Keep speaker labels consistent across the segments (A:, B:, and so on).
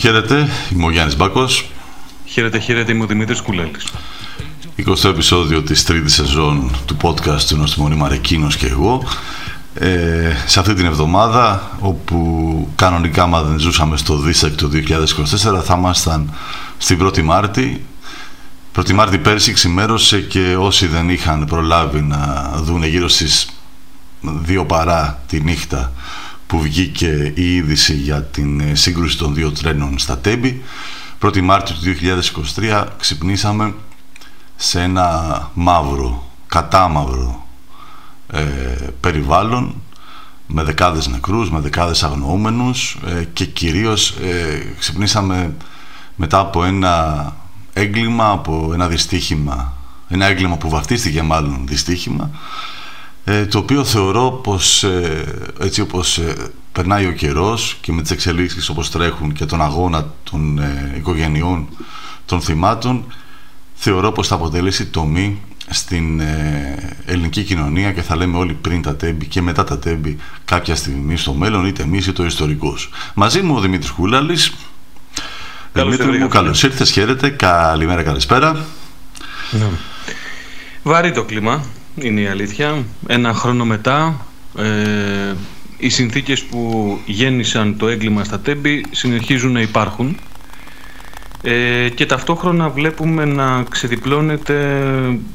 A: Χαίρετε, είμαι ο Γιάννης Μπάκος.
B: Χαίρετε, χαίρετε, είμαι ο Δημήτρης Κουλέλης.
A: 20ο επεισόδιο της τρίτης σεζόν του podcast του Νοστιμονή Μαρεκίνος και εγώ. Ε, σε αυτή την εβδομάδα, όπου κανονικά μα δεν ζούσαμε στο ΔΙΣΕΚ το 2024, θα ήμασταν στην 1η Μάρτη. 1η Μάρτη πέρσι ξημέρωσε και όσοι δεν είχαν προλάβει να δουν γύρω στις δύο παρά τη νύχτα που βγήκε η είδηση για την ε, σύγκρουση των δύο τρένων στα Τέμπη. 1η Μάρτη του 2023 ξυπνήσαμε σε ένα μαύρο, κατάμαυρο ε, περιβάλλον με δεκάδες νεκρούς, με δεκάδες αγνοούμενους ε, και κυρίως ε, ξυπνήσαμε μετά από ένα έγκλημα, από ένα δυστύχημα, ένα έγκλημα που βαφτίστηκε μάλλον δυστύχημα ε, το οποίο θεωρώ πως ε, έτσι όπως ε, περνάει ο καιρός και με τις εξελίξεις όπως τρέχουν και τον αγώνα των οικογενειών των θυμάτων θεωρώ πως θα αποτελέσει τομή στην ελληνική κοινωνία και θα λέμε όλοι πριν τα τέμπη και μετά τα τέμπη κάποια στιγμή στο μέλλον είτε εμείς είτε ο ιστορικός. Μαζί μου ο Δημήτρης Κούλαλης Δημήτρη μου καλώς ήρθες, χαίρετε, καλημέρα, καλησπέρα.
B: Ναι. Βαρύ το κλίμα, είναι η αλήθεια. Ένα χρόνο μετά ε, οι συνθήκες που γέννησαν το έγκλημα στα Τέμπη συνεχίζουν να υπάρχουν ε, και ταυτόχρονα βλέπουμε να ξεδιπλώνεται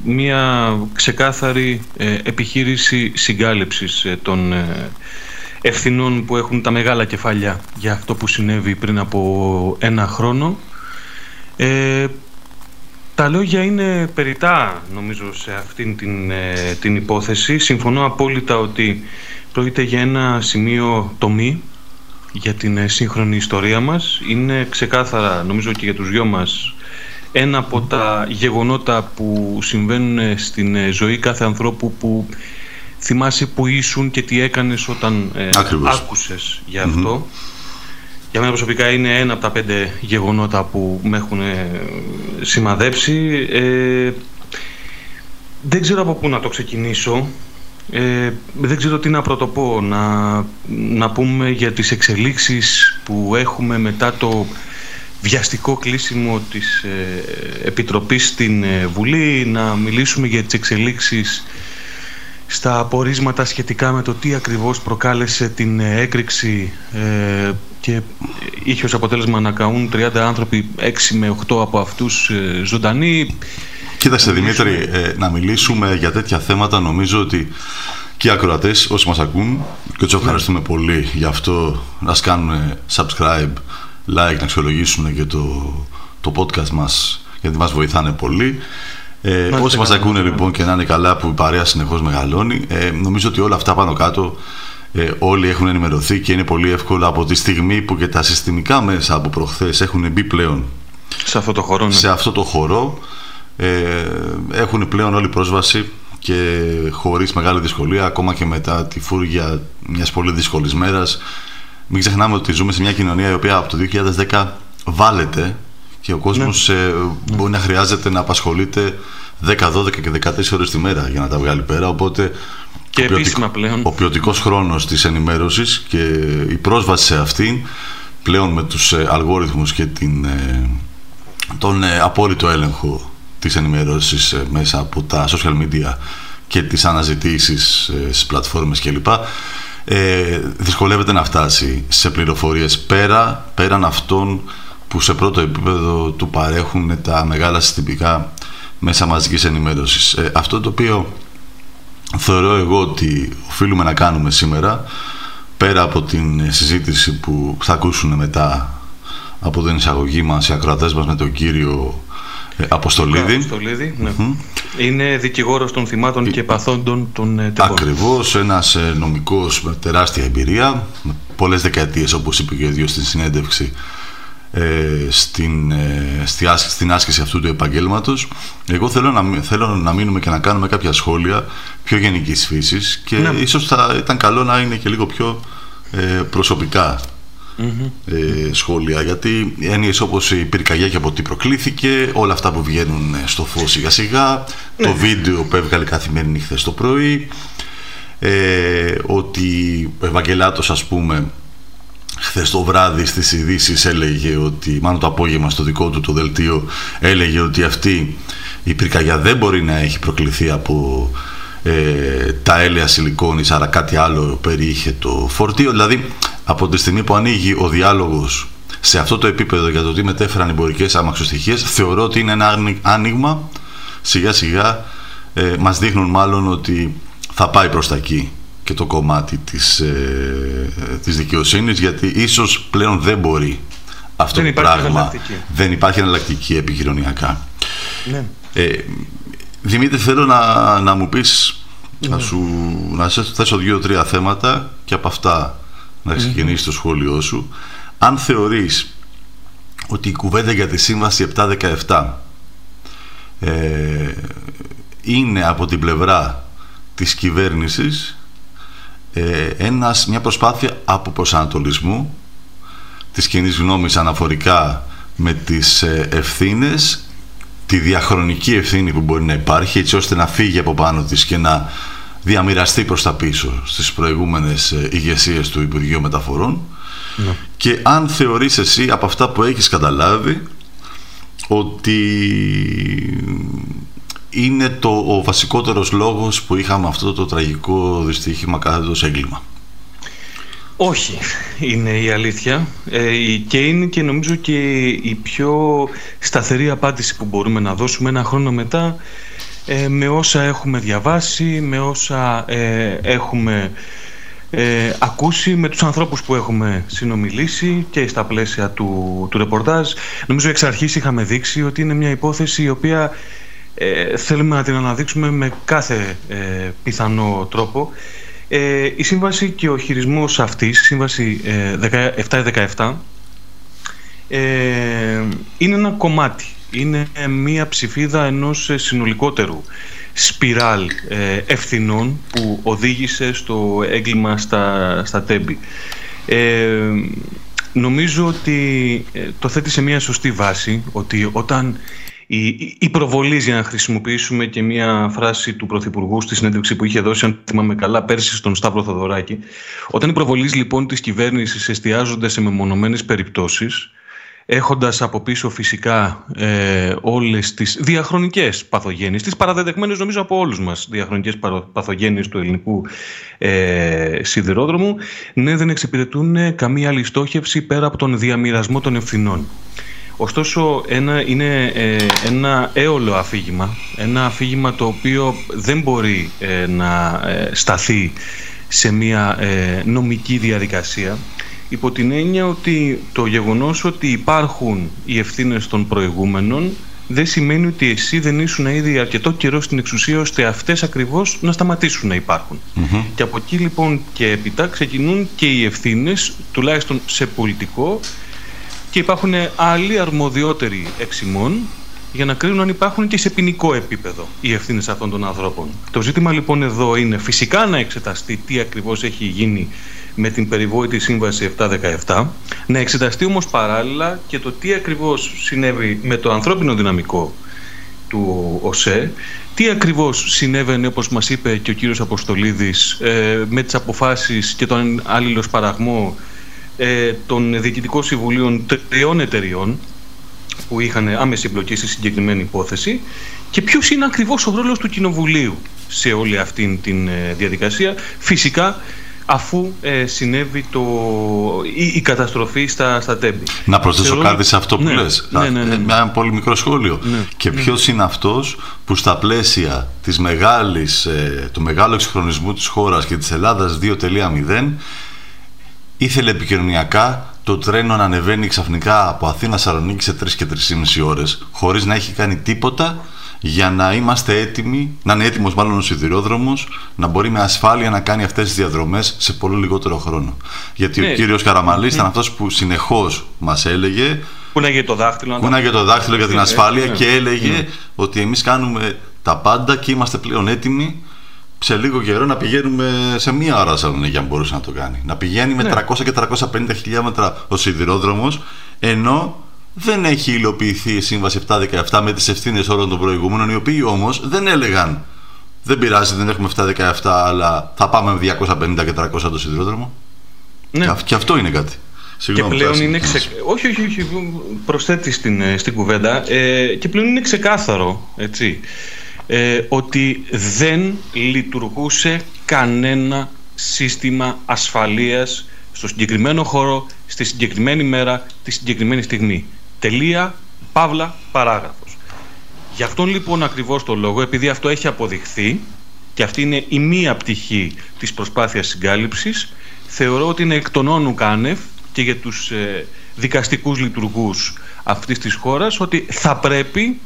B: μια ξεκάθαρη ε, επιχείρηση συγκάλυψης ε, των ευθυνών που έχουν τα μεγάλα κεφάλια για αυτό που συνέβη πριν από ένα χρόνο τα λόγια είναι περιτά νομίζω σε αυτήν την, ε, την υπόθεση. Συμφωνώ απόλυτα ότι πρόκειται για ένα σημείο τομή για την ε, σύγχρονη ιστορία μας. Είναι ξεκάθαρα νομίζω και για τους δυο μας ένα από τα γεγονότα που συμβαίνουν ε, στην ζωή κάθε ανθρώπου που θυμάσαι που ήσουν και τι έκανες όταν ε, άκουσες για αυτό. Για μένα προσωπικά είναι ένα από τα πέντε γεγονότα που με έχουν ε, σημαδέψει. Ε, δεν ξέρω από πού να το ξεκινήσω. Ε, δεν ξέρω τι να πρωτοπώ. Να, να πούμε για τις εξελίξεις που έχουμε μετά το βιαστικό κλείσιμο της ε, Επιτροπής στην ε, Βουλή. Να μιλήσουμε για τις εξελίξεις στα απορίσματα σχετικά με το τι ακριβώς προκάλεσε την έκρηξη ε, και είχε ως αποτέλεσμα να καούν 30 άνθρωποι, 6 με 8 από αυτούς ε, ζωντανοί.
A: Κοίταξε Δημήτρη, ε, να μιλήσουμε για τέτοια θέματα νομίζω ότι και οι ακροατές όσοι μας ακούν και τους ευχαριστούμε πολύ γι' αυτό να κάνουν subscribe, like, να αξιολογήσουν και το, το podcast μας γιατί μας βοηθάνε πολύ. Ε, όσοι μας ακούνε λοιπόν και να είναι καλά που η παρέα συνεχώς μεγαλώνει ε, νομίζω ότι όλα αυτά πάνω κάτω ε, όλοι έχουν ενημερωθεί και είναι πολύ εύκολο από τη στιγμή που και τα συστημικά μέσα από προχθές έχουν μπει πλέον
B: σε αυτό το χώρο, ναι.
A: σε αυτό το χώρο ε, έχουν πλέον όλη πρόσβαση και χωρίς μεγάλη δυσκολία ακόμα και μετά τη φούργια μιας πολύ δύσκολης μέρας μην ξεχνάμε ότι ζούμε σε μια κοινωνία η οποία από το 2010 βάλετε και ο κόσμος ναι. ε, μπορεί να χρειάζεται να απασχολείται 10, 12 και 14 ώρες τη μέρα για να τα βγάλει πέρα οπότε
B: και ο επίσημα πλέον.
A: Ο ποιοτικός χρόνος της ενημέρωσης και η πρόσβαση σε αυτήν πλέον με τους ε, αλγόριθμους και την, ε, τον ε, απόλυτο έλεγχο της ενημέρωσης μέσα από τα social media και τις αναζητήσεις στις πλατφόρμες κλπ. Ε, δυσκολεύεται να φτάσει σε πληροφορίες πέρα, πέραν αυτών που σε πρώτο επίπεδο του παρέχουν τα μεγάλα συστημικά μέσα μαζικής ενημέρωσης. αυτό το οποίο θεωρώ εγώ ότι οφείλουμε να κάνουμε σήμερα πέρα από την συζήτηση που θα ακούσουν μετά από την εισαγωγή μας οι ακροατές μας με τον κύριο ε, Αποστολίδη.
B: Αποστολίδη ναι. Είναι δικηγόρος των θυμάτων και παθόντων των ε, τεπών.
A: Ακριβώς, ένας ε, νομικός με τεράστια εμπειρία, με πολλές δεκαετίες όπως είπε και ο ίδιος στην συνέντευξη ε, στην, ε, στη, στην άσκηση αυτού του επαγγέλματος. Εγώ θέλω να, θέλω να μείνουμε και να κάνουμε κάποια σχόλια πιο γενικής φύσης και ναι. ίσως θα ήταν καλό να είναι και λίγο πιο ε, προσωπικά ε, σχόλια γιατί έννοιες όπως η πυρκαγιά και από τι προκλήθηκε όλα αυτά που βγαίνουν στο φως σιγά σιγά το ναι. βίντεο που έβγαλε καθημερινή χθε το πρωί ε, ότι ο Ευαγγελάτος ας πούμε χθες το βράδυ στις ειδήσεις έλεγε ότι, μάλλον το απόγευμα στο δικό του το δελτίο, έλεγε ότι αυτή η πυρκαγιά δεν μπορεί να έχει προκληθεί από ε, τα έλαια σιλικόνης, άρα κάτι άλλο περιείχε το φορτίο. Δηλαδή, από τη στιγμή που ανοίγει ο διάλογος σε αυτό το επίπεδο για το τι μετέφεραν οι εμπορικές άμαξοστοιχίες, θεωρώ ότι είναι ένα άνοιγμα, σιγά σιγά ε, μας δείχνουν μάλλον ότι θα πάει προς τα εκεί και το κομμάτι της, ε, της δικαιοσύνης γιατί ίσως πλέον δεν μπορεί αυτό
B: δεν
A: το πράγμα. δεν υπάρχει εναλλακτική επικοινωνιακά. Ναι. ε, Δημήτρη θέλω να, να μου πεις να, ναι. σου, να σε θέσω δύο-τρία θέματα και από αυτά να ξεκινήσεις το σχόλιο σου. Αν θεωρείς ότι η κουβέντα για τη σύμβαση 717 ε, είναι από την πλευρά της κυβέρνησης ε, ένας, μια προσπάθεια από προσανατολισμού της κοινή γνώμης αναφορικά με τις ε, ευθύνες τη διαχρονική ευθύνη που μπορεί να υπάρχει έτσι ώστε να φύγει από πάνω της και να διαμοιραστεί προς τα πίσω στις προηγούμενες ε, ηγεσίες του Υπουργείου Μεταφορών ναι. και αν θεωρείς εσύ από αυτά που έχεις καταλάβει ότι είναι το, ο βασικότερος λόγος που είχαμε αυτό το τραγικό δυστύχημα κάθετος έγκλημα.
B: Όχι, είναι η αλήθεια ε, και είναι και νομίζω και η πιο σταθερή απάντηση που μπορούμε να δώσουμε ένα χρόνο μετά ε, με όσα έχουμε διαβάσει, με όσα ε, έχουμε ε, ακούσει, με τους ανθρώπους που έχουμε συνομιλήσει και στα πλαίσια του, του ρεπορτάζ. Νομίζω εξ αρχής είχαμε δείξει ότι είναι μια υπόθεση η οποία ε, θέλουμε να την αναδείξουμε με κάθε ε, πιθανό τρόπο. Ε, η σύμβαση και ο χειρισμός αυτής, η σύμβαση 7-17, ε, είναι ένα κομμάτι, είναι μια ψηφίδα ενός συνολικότερου σπιράλ ευθυνών που οδήγησε στο έγκλημα στα, στα τέμπη. νομίζω ότι το θέτει σε μια σωστή βάση ότι όταν η, η προβολή, για να χρησιμοποιήσουμε και μια φράση του Πρωθυπουργού στη συνέντευξη που είχε δώσει, αν θυμάμαι καλά, πέρσι στον Σταύρο Θοδωράκη. Όταν οι προβολή λοιπόν της κυβέρνησης εστιάζονται σε μεμονωμένες περιπτώσεις, έχοντας από πίσω φυσικά ε, όλες τις διαχρονικές παθογένειες, τις παραδεδεχμένε νομίζω από όλους μας διαχρονικές παθογένειες του ελληνικού ε, σιδηρόδρομου, ναι, δεν εξυπηρετούν καμία άλλη στόχευση πέρα από τον διαμοιρασμό των ευθυνών. Ωστόσο, ένα, είναι ε, ένα έολο αφήγημα, ένα αφήγημα το οποίο δεν μπορεί ε, να ε, σταθεί σε μια νομική διαδικασία υπό την έννοια ότι το γεγονός ότι υπάρχουν οι ευθύνες των προηγούμενων δεν σημαίνει ότι εσύ δεν ήσουν ήδη αρκετό καιρό στην εξουσία ώστε αυτές ακριβώς να σταματήσουν να υπάρχουν. Και από εκεί λοιπόν και έπειτα ξεκινούν και οι ευθύνες, τουλάχιστον σε πολιτικό, και υπάρχουν άλλοι αρμοδιότεροι εξημών για να κρίνουν αν υπάρχουν και σε ποινικό επίπεδο οι ευθύνες αυτών των ανθρώπων. Το ζήτημα λοιπόν εδώ είναι φυσικά να εξεταστεί τι ακριβώς έχει γίνει με την περιβόητη σύμβαση 717, να εξεταστεί όμως παράλληλα και το τι ακριβώς συνέβη με το ανθρώπινο δυναμικό του ΟΣΕ, τι ακριβώς συνέβαινε όπως μας είπε και ο κύριος Αποστολίδης ε, με τις αποφάσεις και τον άλληλος παραγμό ε, των διοικητικών συμβουλίων τριών εταιριών που είχαν άμεση εμπλοκή στη συγκεκριμένη υπόθεση και ποιος είναι ακριβώς ο ρόλος του Κοινοβουλίου σε όλη αυτή την ε, διαδικασία. Φυσικά αφού ε, συνέβη το, η, καταστροφή στα, στα τέμπη.
A: Να προσθέσω κάτι σε αυτό που ναι, λες. Ναι, ναι, ναι, Ένα πολύ μικρό σχόλιο. Ναι, και ναι. ποιος είναι αυτός που στα πλαίσια της μεγάλης, ε, του μεγάλου εξυγχρονισμού της χώρας και της Ελλάδας 2.0 ήθελε επικοινωνιακά το τρένο να ανεβαίνει ξαφνικά από Αθήνα Σαλονίκη σε 3 και 3,5 ώρες, χωρίς να έχει κάνει τίποτα για να είμαστε έτοιμοι, να είναι έτοιμος μάλλον ο σιδηρόδρομος, να μπορεί με ασφάλεια να κάνει αυτές τις διαδρομές σε πολύ λιγότερο χρόνο. Γιατί ο ναι. κύριος Καραμαλής ήταν αυτός που συνεχώς μας έλεγε.
B: Κούναγε το δάχτυλο.
A: Κούναγε το δάχτυλο για την ναι, ασφάλεια ναι. και έλεγε ότι εμείς κάνουμε τα πάντα και είμαστε πλέον έτοιμοι σε λίγο καιρό να πηγαίνουμε σε μία ώρα Θεσσαλονίκη, αν μπορούσε να το κάνει. Να πηγαίνει με 300 ναι. και 350 χιλιόμετρα ο σιδηρόδρομος, ενώ δεν έχει υλοποιηθεί η Σύμβαση 717 με τις ευθύνες όλων των προηγούμενων, οι οποίοι όμως δεν έλεγαν δεν πειράζει, δεν έχουμε 717, αλλά θα πάμε με 250 και 300 το σιδηρόδρομο. Ναι. Και αυτό είναι κάτι. Συγγνώμη,
B: και πλέον
A: Τάση,
B: είναι
A: ναι.
B: ξε... όχι, όχι, όχι, προσθέτεις στην, ε, στην κουβέντα ε, και πλέον είναι ξεκάθαρο έτσι, ε, ότι δεν λειτουργούσε κανένα σύστημα ασφαλείας στο συγκεκριμένο χώρο, στη συγκεκριμένη μέρα, τη συγκεκριμένη στιγμή. Τελεία, παύλα, παράγραφος. Γι' αυτόν λοιπόν ακριβώς το λόγο, επειδή αυτό έχει αποδειχθεί και αυτή είναι η μία πτυχή της προσπάθειας συγκάλυψης, θεωρώ ότι είναι εκ των όνου κάνευ και για τους ε, δικαστικούς λειτουργούς αυτής της χώρας ότι θα πρέπει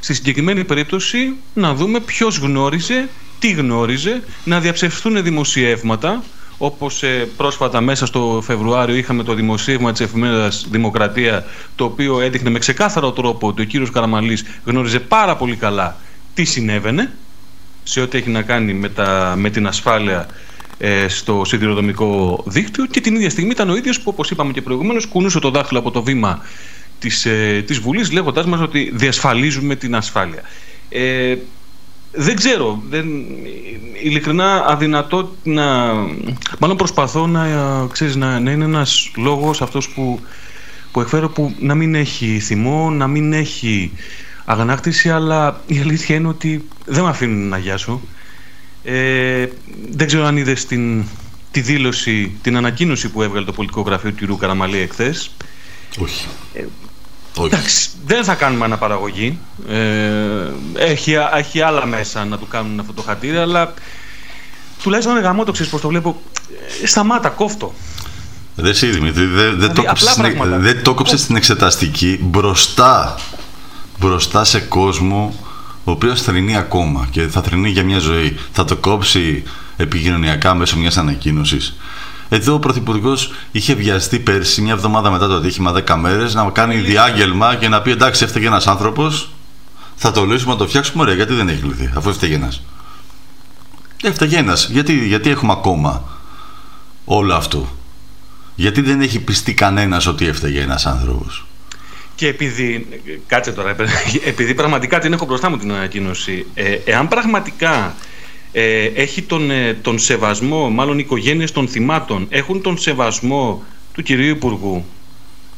B: στη συγκεκριμένη περίπτωση να δούμε ποιος γνώριζε, τι γνώριζε, να διαψευστούν δημοσιεύματα όπως ε, πρόσφατα μέσα στο Φεβρουάριο είχαμε το δημοσίευμα της εφημερίδας Δημοκρατία το οποίο έδειχνε με ξεκάθαρο τρόπο ότι ο κύριος Καραμαλής γνώριζε πάρα πολύ καλά τι συνέβαινε σε ό,τι έχει να κάνει με, τα, με την ασφάλεια ε, στο σιδηροδρομικό δίκτυο και την ίδια στιγμή ήταν ο ίδιος που όπως είπαμε και προηγουμένως κουνούσε το δάχτυλο από το βήμα της, ε, της Βουλής λέγοντάς μας ότι διασφαλίζουμε την ασφάλεια. Ε, δεν ξέρω, δεν, ειλικρινά αδυνατό να... Μάλλον προσπαθώ να, ξέρεις, να, να είναι ένας λόγος αυτός που, που εκφέρω που να μην έχει θυμό, να μην έχει αγανάκτηση, αλλά η αλήθεια είναι ότι δεν με αφήνουν να γιάσω. Ε, δεν ξέρω αν είδες την, τη δήλωση, την ανακοίνωση που έβγαλε το πολιτικό γραφείο του κ. Καραμαλή εχθές.
A: Όχι.
B: Ε,
A: Όχι.
B: Εντάξει, δεν θα κάνουμε αναπαραγωγή. Ε, έχει, έχει άλλα μέσα να του κάνουν αυτό το χατήρι, αλλά τουλάχιστον είναι γαμό το ξέρεις πώς το βλέπω. Ε, σταμάτα, κόφτο.
A: Ρε εσύ Δημήτρη, δεν δεν
B: Δηλαδή,
A: το
B: απλά
A: κόψεις στην-
B: πράγματα.
A: δεν το κόψες στην εξεταστική μπροστά, μπροστά σε κόσμο ο οποίος θρυνεί ακόμα και θα θρυνεί για μια ζωή. Θα το κόψει επικοινωνιακά μέσω μιας ανακοίνωσης. Εδώ ο Πρωθυπουργός είχε βιαστεί πέρσι, μια εβδομάδα μετά το ατύχημα, 10 μέρες, να κάνει διάγγελμα και να πει: Εντάξει, έφταιγε ένας άνθρωπος, θα το λύσουμε, να το φτιάξουμε. Ωραία, γιατί δεν έχει λυθεί, αφού έφταιγε ένας. Έφταιγε ένας. Γιατί, γιατί έχουμε ακόμα όλο αυτό; Γιατί δεν έχει πιστεί κανένας ότι έφταιγε ένας άνθρωπος;
B: Και επειδή, κάτσε τώρα, επειδή πραγματικά την έχω μπροστά μου την ανακοίνωση, ε, εάν πραγματικά ε, έχει τον, ε, τον σεβασμό, μάλλον οι οικογένειες των θυμάτων έχουν τον σεβασμό του κυρίου Υπουργού,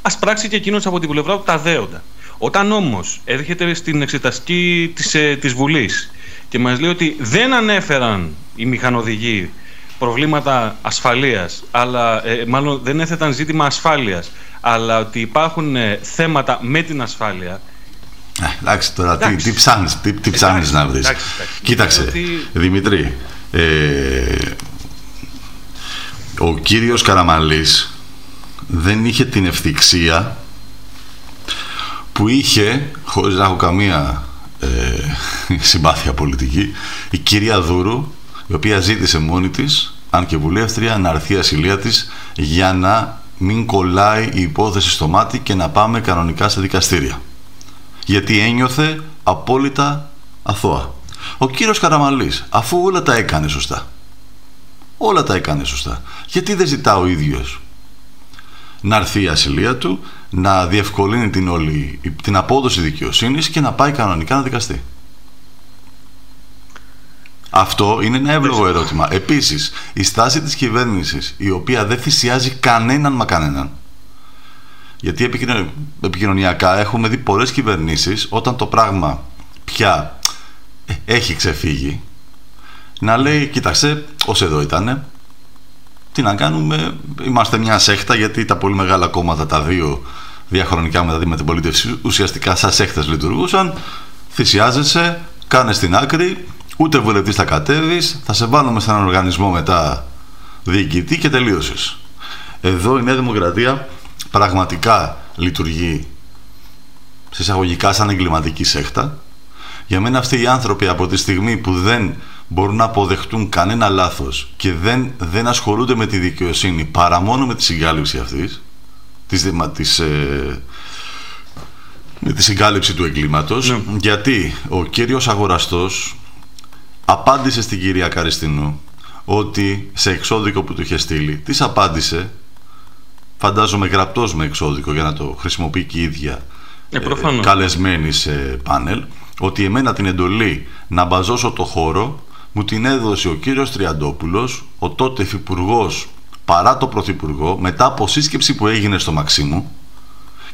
B: ας πράξει και εκείνος από την πλευρά του τα δέοντα. Όταν όμως έρχεται στην εξεταστική της, ε, της Βουλής και μας λέει ότι δεν ανέφεραν οι μηχανοδηγοί προβλήματα ασφαλείας, αλλά ε, μάλλον δεν έθεταν ζήτημα ασφάλειας, αλλά ότι υπάρχουν ε, θέματα με την ασφάλεια,
A: Ε, εντάξει τώρα, τι,
B: Εντάξει.
A: τι ψάχνεις, τι, τι ψάχνεις
B: Εντάξει,
A: να βρεις.
B: εντάξει, εντάξει.
A: Κοίταξε,
B: Ότι-
A: Δημητρή, ε, ο κύριος Καραμαλής δεν είχε την ευθυξία που είχε, χωρίς να έχω καμία ε, συμπάθεια πολιτική, η κυρία Δούρου, η οποία ζήτησε μόνη της, αν και βουλεύτρια, να έρθει η ασυλία της για να μην κολλάει η υπόθεση στο μάτι και να πάμε κανονικά σε δικαστήρια. Γιατί ένιωθε απόλυτα αθώα. Ο κύριος Καραμαλής, αφού όλα τα έκανε σωστά, όλα τα έκανε σωστά, γιατί δεν ζητά ο ίδιος να έρθει η ασυλία του, να διευκολύνει την, όλη, την απόδοση δικαιοσύνης και να πάει κανονικά να δικαστεί. Αυτό είναι ένα εύλογο ερώτημα. Επίσης, η στάση της κυβέρνησης, η οποία δεν θυσιάζει κανέναν μα κανέναν, γιατί επικοινωνι- επικοινωνιακά έχουμε δει πολλές κυβερνήσεις όταν το πράγμα πια ε, έχει ξεφύγει να λέει κοίταξε ως εδώ ήτανε τι να κάνουμε είμαστε μια σέχτα γιατί τα πολύ μεγάλα κόμματα τα δύο διαχρονικά μετά την μεταπολίτευση ουσιαστικά σαν σέχτες λειτουργούσαν θυσιάζεσαι, κάνες στην άκρη ούτε βουλευτής θα κατέβεις θα σε βάλουμε σε έναν οργανισμό μετά διοικητή και τελείωσες εδώ η Νέα Δημοκρατία πραγματικά λειτουργεί συσσαγωγικά σαν εγκληματική σέχτα. Για μένα αυτοί οι άνθρωποι από τη στιγμή που δεν μπορούν να αποδεχτούν κανένα λάθος και δεν, δεν ασχολούνται με τη δικαιοσύνη παρά μόνο με τη συγκάλυψη αυτής, της, δεμα- της, ε, με τη συγκάλυψη του εγκλήματος,
B: Ναι.
A: γιατί ο κύριος αγοραστός απάντησε στην κυρία Καριστινού ότι σε εξώδικο που του είχε στείλει, της απάντησε φαντάζομαι γραπτός με εξώδικο για να το χρησιμοποιεί και η ίδια
B: Ε, προφανώς.
A: καλεσμένη σε πάνελ ότι εμένα την εντολή να μπαζώσω το χώρο μου την έδωσε ο κύριος Τριαντόπουλος ο τότε υφυπουργός παρά το Πρωθυπουργό μετά από σύσκεψη που έγινε στο Μαξίμου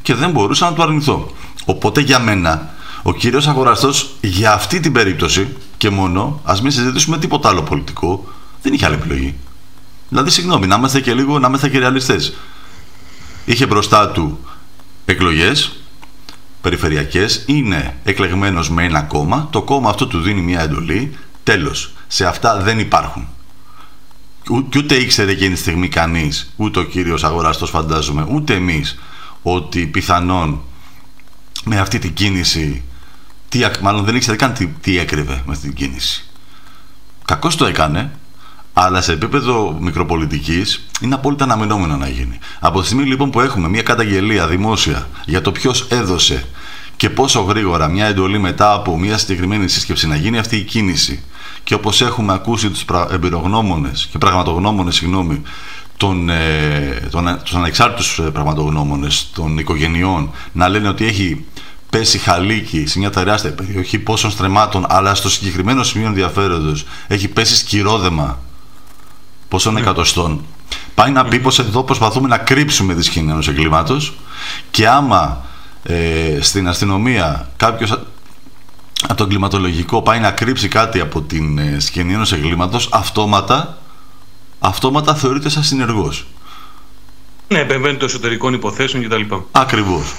A: και δεν μπορούσα να το αρνηθώ. Οπότε για μένα ο κύριος Αγοραστός για αυτή την περίπτωση και μόνο, ας μην συζητήσουμε τίποτα άλλο πολιτικό, δεν είχε άλλη επιλογή. Δηλαδή, συγγνώμη, να είμαστε και λίγο, να είμαστε και ρεαλιστές. Είχε μπροστά του εκλογές, περιφερειακές, είναι εκλεγμένος με ένα κόμμα, το κόμμα αυτό του δίνει μια εντολή, τέλος. Σε αυτά δεν υπάρχουν. Και ούτε ήξερε εκείνη τη στιγμή κανείς, ούτε ο κύριος Αγοραστός φαντάζομαι, ούτε εμείς, ότι πιθανόν με αυτή την κίνηση, τι, μάλλον δεν ήξερε καν τι, τι έκρυβε με αυτή την κίνηση. Κακώς το έκανε, αλλά σε επίπεδο μικροπολιτικής είναι απόλυτα αναμενόμενο να γίνει. Από τη στιγμή λοιπόν που έχουμε μια καταγγελία δημόσια για το ποιος έδωσε και πόσο γρήγορα μια εντολή μετά από μια συγκεκριμένη σύσκεψη να γίνει αυτή η κίνηση και όπως έχουμε ακούσει τους εμπειρογνώμονες και πραγματογνώμονες συγγνώμη, των, ε, των, τους ανεξάρτητους ε, πραγματογνώμονες των οικογενειών να λένε ότι έχει πέσει χαλίκι σε μια τεράστια περιοχή πόσων στρεμάτων αλλά στο συγκεκριμένο σημείο ενδιαφέροντος έχει πέσει σκυρόδεμα πόσων ναι. εκατοστών πάει να πει πως εδώ προσπαθούμε να κρύψουμε τη σκηνή ενός εγκλήματος και άμα ε, στην αστυνομία κάποιος από το εγκληματολογικό πάει να κρύψει κάτι από την ε, σκηνή ενός εγκλήματος αυτόματα αυτόματα θεωρείται σαν συνεργός.
B: Ναι, επεμβαίνει το εσωτερικών υποθέσεων κτλ.
A: Ακριβώς.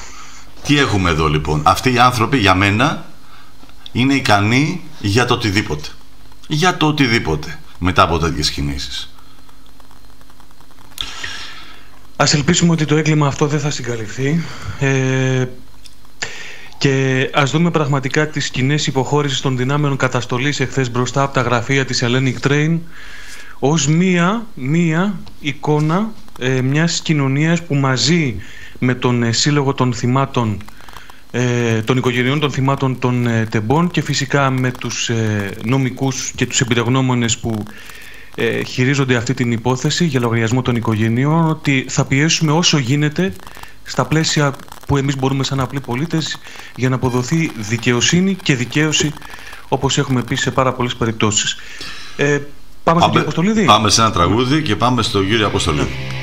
A: Τι έχουμε εδώ λοιπόν; Αυτοί οι άνθρωποι για μένα είναι ικανοί για το οτιδήποτε. Για το οτιδήποτε μετά από τέτοιες κινήσεις.
B: Ας ελπίσουμε ότι το έγκλημα αυτό δεν θα συγκαλυφθεί. Ε, και ας δούμε πραγματικά τις κοινές υποχώρησεις των δυνάμεων καταστολής εχθές μπροστά από τα γραφεία της Hellenic Train ως μία, μία εικόνα ε, μιας κοινωνίας που μαζί με τον ε, Σύλλογο των Θυμάτων ε, των οικογενειών των θυμάτων των ε, τεμπών και φυσικά με τους ε, νομικούς και τους εμπειρογνώμονες που ε, χειρίζονται αυτή την υπόθεση για λογαριασμό των οικογενειών ότι θα πιέσουμε όσο γίνεται στα πλαίσια που εμείς μπορούμε σαν απλοί πολίτες για να αποδοθεί δικαιοσύνη και δικαίωση όπως έχουμε πει σε πάρα πολλές περιπτώσεις. Ε, πάμε, πάμε, Αποστολίδη.
A: Πάμε σε ένα τραγούδι και πάμε στο Γιώργο Αποστολίδη.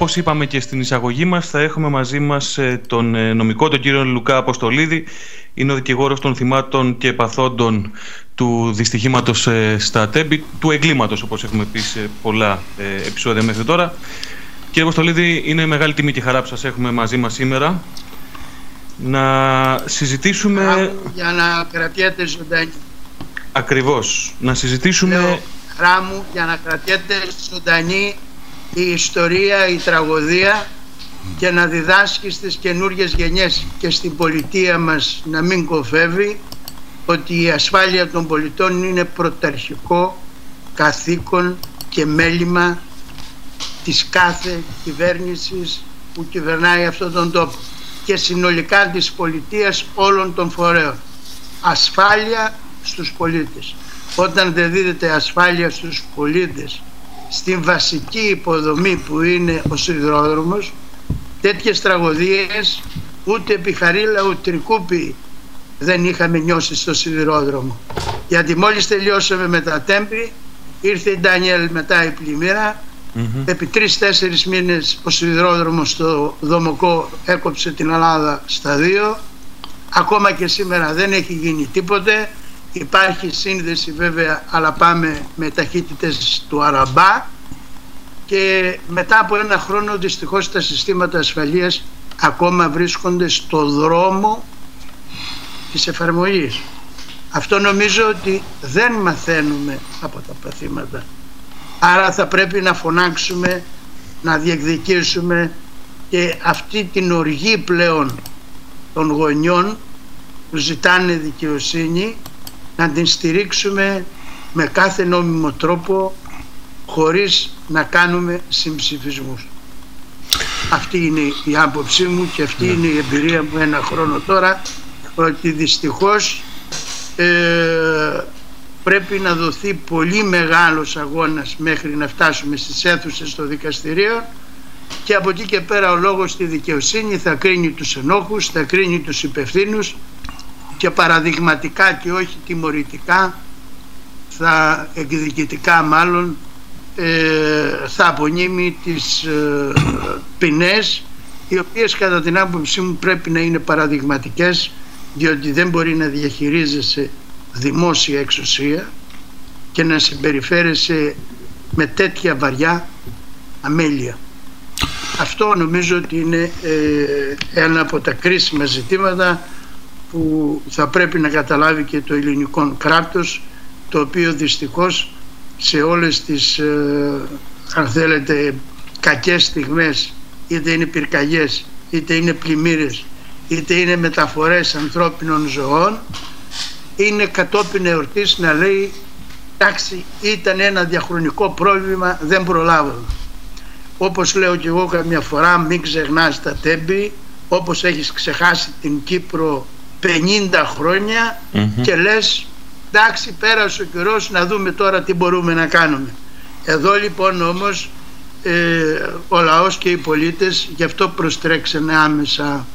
B: Όπως είπαμε και στην εισαγωγή μας, θα έχουμε μαζί μας ε, τον ε, νομικό, τον κύριο Λουκά Αποστολίδη. Είναι ο δικηγόρος των θυμάτων και παθόντων του δυστυχήματος ε, στα τέμπη, του εγκλήματος, όπως έχουμε πει σε πολλά επεισόδια μέχρι τώρα. Κύριε Αποστολίδη, είναι μεγάλη τιμή και χαρά που σας έχουμε μαζί μας σήμερα. Να συζητήσουμε...
C: Για να κρατιέται ζωντανή.
B: Ακριβώς. Να συζητήσουμε...
C: Λέω, μου για να κρατιέται ζωντανή η ιστορία, η τραγωδία και να διδάσκει στις καινούργιες γενιές και στην πολιτεία μας να μην κοφεύει ότι η ασφάλεια των πολιτών είναι πρωταρχικό καθήκον και μέλημα της κάθε κυβέρνησης που κυβερνάει αυτόν τον τόπο και συνολικά της πολιτείας όλων των φορέων. Ασφάλεια στους πολίτες. Όταν δεν δίδεται ασφάλεια στους πολίτες στην βασική υποδομή που είναι ο σιδηρόδρομος τέτοιες τραγωδίες ούτε επιχαρίλα ούτε τρικούπι δεν είχαμε νιώσει στο σιδηρόδρομο. Γιατί μόλις τελειώσαμε με τα τέμπη ήρθε η Ντάνιελ μετά η πλημμύρα. Επί τρεις-τέσσερις μήνες ο σιδηρόδρομος στο Δομοκό έκοψε την Ελλάδα στα δύο. Ακόμα και σήμερα δεν έχει γίνει τίποτε Υπάρχει σύνδεση βέβαια αλλά πάμε με ταχύτητες του Αραμπά και μετά από ένα χρόνο δυστυχώς τα συστήματα ασφαλείας ακόμα βρίσκονται στο δρόμο της εφαρμογής. Αυτό νομίζω ότι δεν μαθαίνουμε από τα παθήματα. Άρα θα πρέπει να φωνάξουμε, να διεκδικήσουμε και αυτή την οργή πλέον των γονιών που ζητάνε δικαιοσύνη να την στηρίξουμε με κάθε νόμιμο τρόπο χωρίς να κάνουμε συμψηφισμούς. Αυτή είναι η άποψή μου και αυτή ναι. είναι η εμπειρία μου ένα χρόνο τώρα ότι δυστυχώς ε, πρέπει να δοθεί πολύ μεγάλος αγώνας μέχρι να φτάσουμε στις αίθουσες των δικαστηρίων και από εκεί και πέρα ο λόγος στη δικαιοσύνη θα κρίνει τους ενόχους, θα κρίνει τους υπευθύνους και παραδειγματικά και όχι τιμωρητικά θα εκδικητικά μάλλον ε, θα απονείμει τις ε, ποινές οι οποίες κατά την άποψή μου πρέπει να είναι παραδειγματικές διότι δεν μπορεί να διαχειρίζεσαι δημόσια εξουσία και να συμπεριφέρεσαι με τέτοια βαριά αμέλεια. Αυτό νομίζω ότι είναι ε, ένα από τα κρίσιμα ζητήματα που θα πρέπει να καταλάβει και το ελληνικό κράτος το οποίο δυστυχώς σε όλες τις ε, αν θέλετε κακές στιγμές είτε είναι πυρκαγιές είτε είναι πλημμύρες είτε είναι μεταφορές ανθρώπινων ζωών είναι κατόπιν εορτής να λέει εντάξει ήταν ένα διαχρονικό πρόβλημα δεν προλάβαμε όπως λέω και εγώ καμιά φορά μην ξεχνάς τα τέμπη όπως έχεις ξεχάσει την Κύπρο 50 χρονια και λες εντάξει πέρασε ο καιρός να δούμε τώρα τι μπορούμε να κάνουμε. Εδώ λοιπόν όμως ε, ο λαός και οι πολίτες γι' αυτό προστρέξανε άμεσα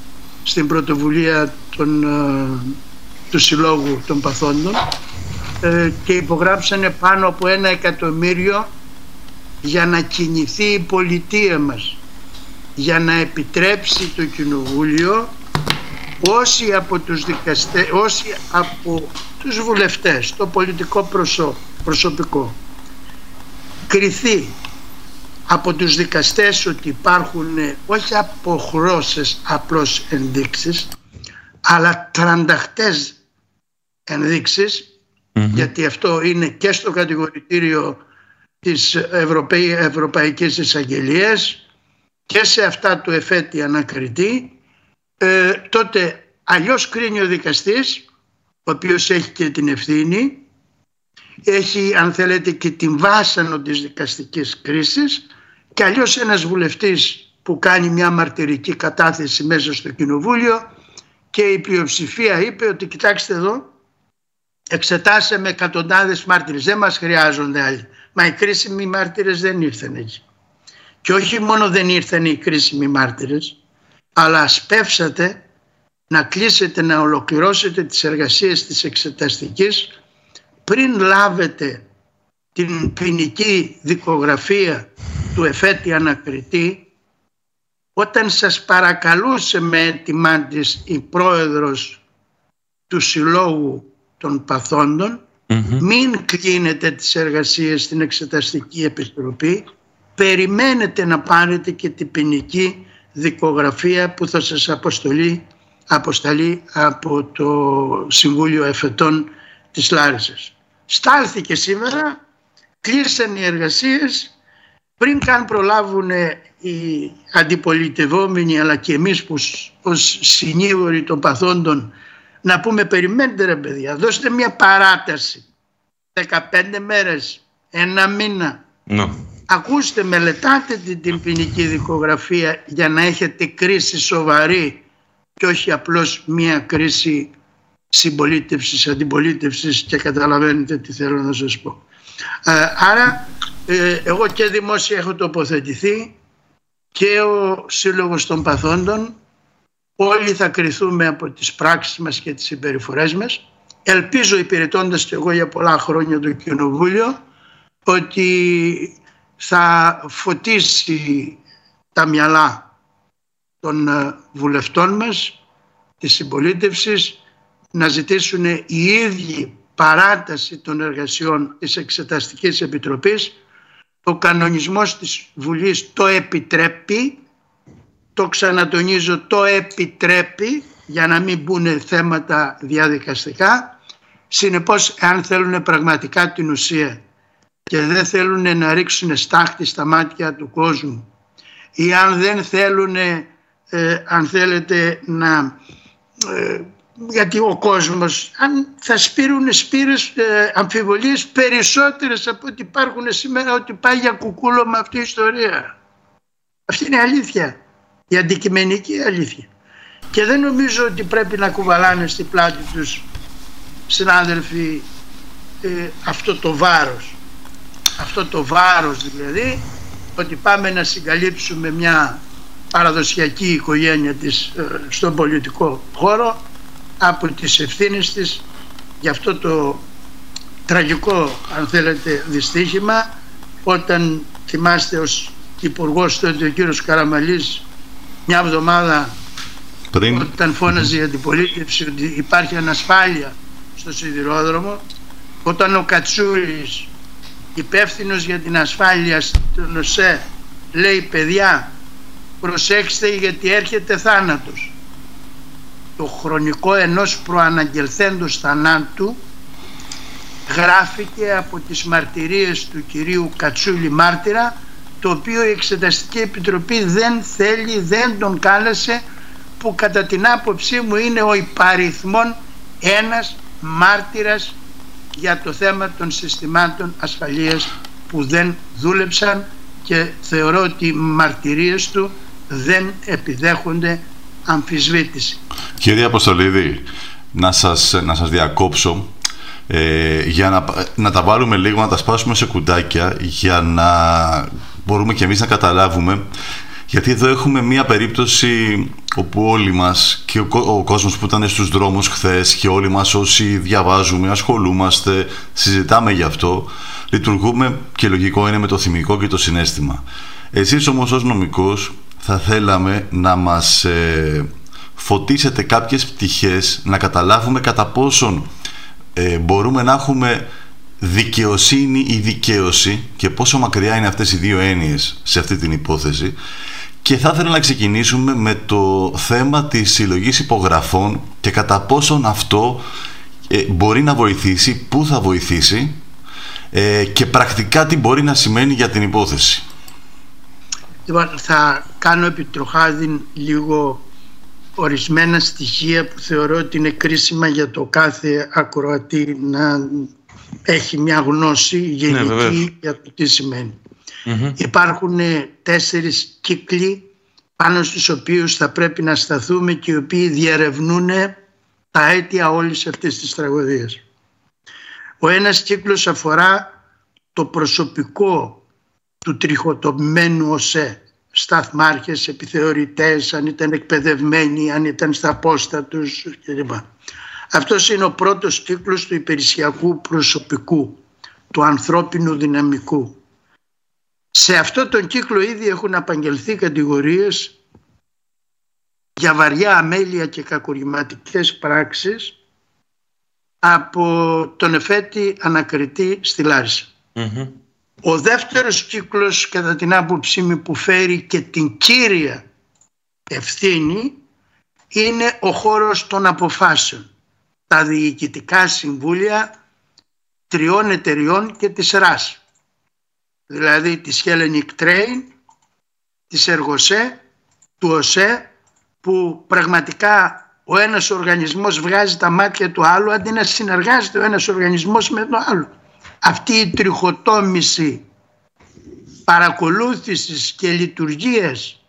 C: στην πρωτοβουλία των, ε, του Συλλόγου των Παθόντων ε, και υπογράψανε πάνω από ένα εκατομμύριο για να κινηθεί η πολιτεία μας για να επιτρέψει το Κοινοβούλιο όσοι από τους δικαστές, όσοι από τους βουλευτές, το πολιτικό προσωπικό κριθεί από τους δικαστές ότι υπάρχουν ε, όχι αποχρώσεις απλώς ενδείξεις αλλά τρανταχτές γιατί αυτό είναι και στο κατηγορητήριο της Ευρωπαϊ... Ευρωπαϊκής Εισαγγελίας και σε αυτά του εφέτη ανακριτή ε, τότε αλλιώς κρίνει ο δικαστής ο οποίος έχει και την ευθύνη έχει αν θέλετε και την βάσανο της δικαστικής κρίσης και αλλιώς ένας βουλευτής που κάνει μια μαρτυρική κατάθεση μέσα στο κοινοβούλιο και η πλειοψηφία είπε ότι κοιτάξτε εδώ εξετάσαμε εκατοντάδες μάρτυρες δεν μας χρειάζονται άλλοι. Μα οι κρίσιμοι μάρτυρες δεν ήρθαν εκεί και όχι μόνο δεν ήρθαν οι κρίσιμοι μάρτυρες αλλά σπεύσατε να κλείσετε, να ολοκληρώσετε τις εργασίες της εξεταστικής πριν λάβετε την ποινική δικογραφία του εφέτη ανακριτή. Όταν σας παρακαλούσε με έτοιμά της η πρόεδρος του Συλλόγου των Παθόντων μην κλείνετε τις εργασίες στην Εξεταστική Επιτροπή περιμένετε να πάρετε και την ποινική δικογραφία που θα σας αποστολεί, αποσταλεί από το Συμβούλιο Εφετών της Λάρισας. Στάλθηκε σήμερα, κλείσαν οι εργασίες πριν καν προλάβουν οι αντιπολιτευόμενοι αλλά και εμείς που ως συνήγοροι των παθόντων να πούμε περιμένετε ρε παιδιά, δώστε μια παράταση 15 μέρες, ένα μήνα.
B: No.
C: Ακούστε, μελετάτε την, την ποινική δικογραφία για να έχετε κρίση σοβαρή και όχι απλώς μια κρίση συμπολίτευσης, αντιπολίτευσης και καταλαβαίνετε τι θέλω να σας πω. Ε, άρα ε, εγώ και δημόσια έχω τοποθετηθεί και ο Σύλλογος των Παθόντων όλοι θα κριθούμε από τις πράξεις μας και τις συμπεριφορές μας. Ελπίζω υπηρετώντας και εγώ για πολλά χρόνια το Κοινοβούλιο ότι θα φωτίσει τα μυαλά των ε, βουλευτών μας της συμπολίτευσης να ζητήσουν οι ίδιοι παράταση των εργασιών της Εξεταστικής Επιτροπής. Ο κανονισμός της Βουλής το επιτρέπει το ξανατονίζω το επιτρέπει για να μην μπουν θέματα διαδικαστικά. Συνεπώς αν θέλουν πραγματικά την ουσία και δεν θέλουν να ρίξουν στάχτη στα μάτια του κόσμου ή αν δεν θέλουν ε, αν θέλετε να ε, γιατί ο κόσμος αν θα σπείρουν σπήρες ε, αμφιβολίες περισσότερες από ό,τι υπάρχουν σήμερα ότι πάει για κουκούλο με αυτή η ιστορία. Αυτή είναι αλήθεια. Η αντικειμενική αλήθεια. Και δεν νομίζω ότι πρέπει να κουβαλάνε στην πλάτη τους συνάδελφοι ε, αυτό το βάρος. Αυτό το βάρος δηλαδή ότι πάμε να συγκαλύψουμε μια παραδοσιακή οικογένεια της ε, στον πολιτικό χώρο από τις ευθύνες της για αυτό το τραγικό αν θέλετε δυστύχημα όταν θυμάστε ως υπουργός τότε ο κύριος Καραμαλής μια εβδομάδα
A: Πριν.
C: όταν φώναζε η αντιπολίτευση ότι υπάρχει ανασφάλεια στο σιδηρόδρομο όταν ο Κατσούλης υπεύθυνος για την ασφάλεια στον ΟΣΕ λέει παιδιά προσέξτε γιατί έρχεται θάνατος το χρονικό ενός προαναγγελθέντος θανάτου γράφηκε από τις μαρτυρίες του κυρίου Κατσούλη Μάρτυρα το οποίο η Εξεταστική Επιτροπή δεν θέλει, δεν τον κάλεσε που κατά την άποψή μου είναι ο υπαριθμόν ένας μάρτυρας για το θέμα των συστημάτων ασφαλείας που δεν δούλεψαν και θεωρώ ότι οι μαρτυρίες του δεν επιδέχονται αμφισβήτηση.
A: Κύριε Αποστολίδη, να σας, να σας διακόψω ε, για να, να τα βάλουμε λίγο, να τα σπάσουμε σε κουτάκια για να μπορούμε και εμείς να καταλάβουμε γιατί εδώ έχουμε μία περίπτωση όπου όλοι μας και ο, ο κόσμος που ήταν στους δρόμους χθες και όλοι μας όσοι διαβάζουμε, ασχολούμαστε, συζητάμε γι' αυτό λειτουργούμε και λογικό είναι με το θυμικό και το συνέστημα. Εσείς όμως ως νομικός θα θέλαμε να μας ε, φωτίσετε κάποιες πτυχές, να καταλάβουμε κατά πόσον ε, μπορούμε να έχουμε δικαιοσύνη ή δικαίωση και πόσο μακριά είναι αυτές οι δύο έννοιες σε αυτή την υπόθεση και θα ήθελα να ξεκινήσουμε με το θέμα της συλλογής υπογραφών και κατά πόσον αυτό ε, μπορεί να βοηθήσει, πού θα βοηθήσει και πρακτικά τι μπορεί να σημαίνει για την υπόθεση.
C: Λοιπόν, θα κάνω επιτροχάδιν λίγο ορισμένα στοιχεία που θεωρώ ότι είναι κρίσιμα για το κάθε ακροατή να έχει μια γνώση γενική ναι, για το τι σημαινει Υπάρχουν τέσσερις κύκλοι πάνω στους οποίους θα πρέπει να σταθούμε και οι οποίοι διαρευνούν τα αίτια όλης αυτής της τραγωδίας. Ο ένας κύκλος αφορά το προσωπικό του τριχοτομημένου ΟΣΕ σταθμάρχες, επιθεωρητές, αν ήταν εκπαιδευμένοι, αν ήταν στα πόστα τους κλπ. Αυτός είναι ο πρώτος κύκλος του υπηρεσιακού προσωπικού, του ανθρώπινου δυναμικού. Σε αυτό τον κύκλο ήδη έχουν απαγγελθεί κατηγορίες για βαριά αμέλεια και κακουργηματικές πράξεις από τον εφέτη ανακριτή στη λαρισα Ο δεύτερος κύκλος κατά την άποψή μου που φέρει και την κύρια ευθύνη είναι ο χώρος των αποφάσεων. Τα διοικητικά συμβούλια τριών εταιριών και της ΡΑΣ. Δηλαδή της Hellenic Train, της Εργοσέ, του ΟΣΕ που πραγματικά ο ένας οργανισμός βγάζει τα μάτια του άλλου αντί να συνεργάζεται ο ένας οργανισμός με τον άλλο. Αυτή η τριχοτόμηση παρακολούθησης και λειτουργίας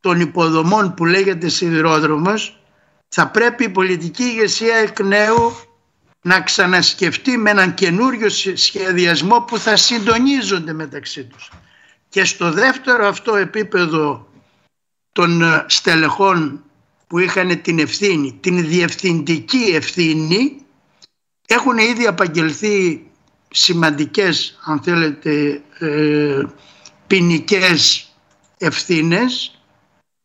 C: των υποδομών που λέγεται σιδηρόδρομος θα πρέπει η πολιτική ηγεσία εκ νέου να ξανασκεφτεί με έναν καινούριο σχεδιασμό που θα συντονίζονται μεταξύ τους. Και στο δεύτερο αυτό επίπεδο των ε, στελεχών που είχαν την ευθύνη, την διευθυντική ευθύνη έχουν ήδη απαγγελθεί σημαντικές αν θέλετε ε, ποινικές ευθύνες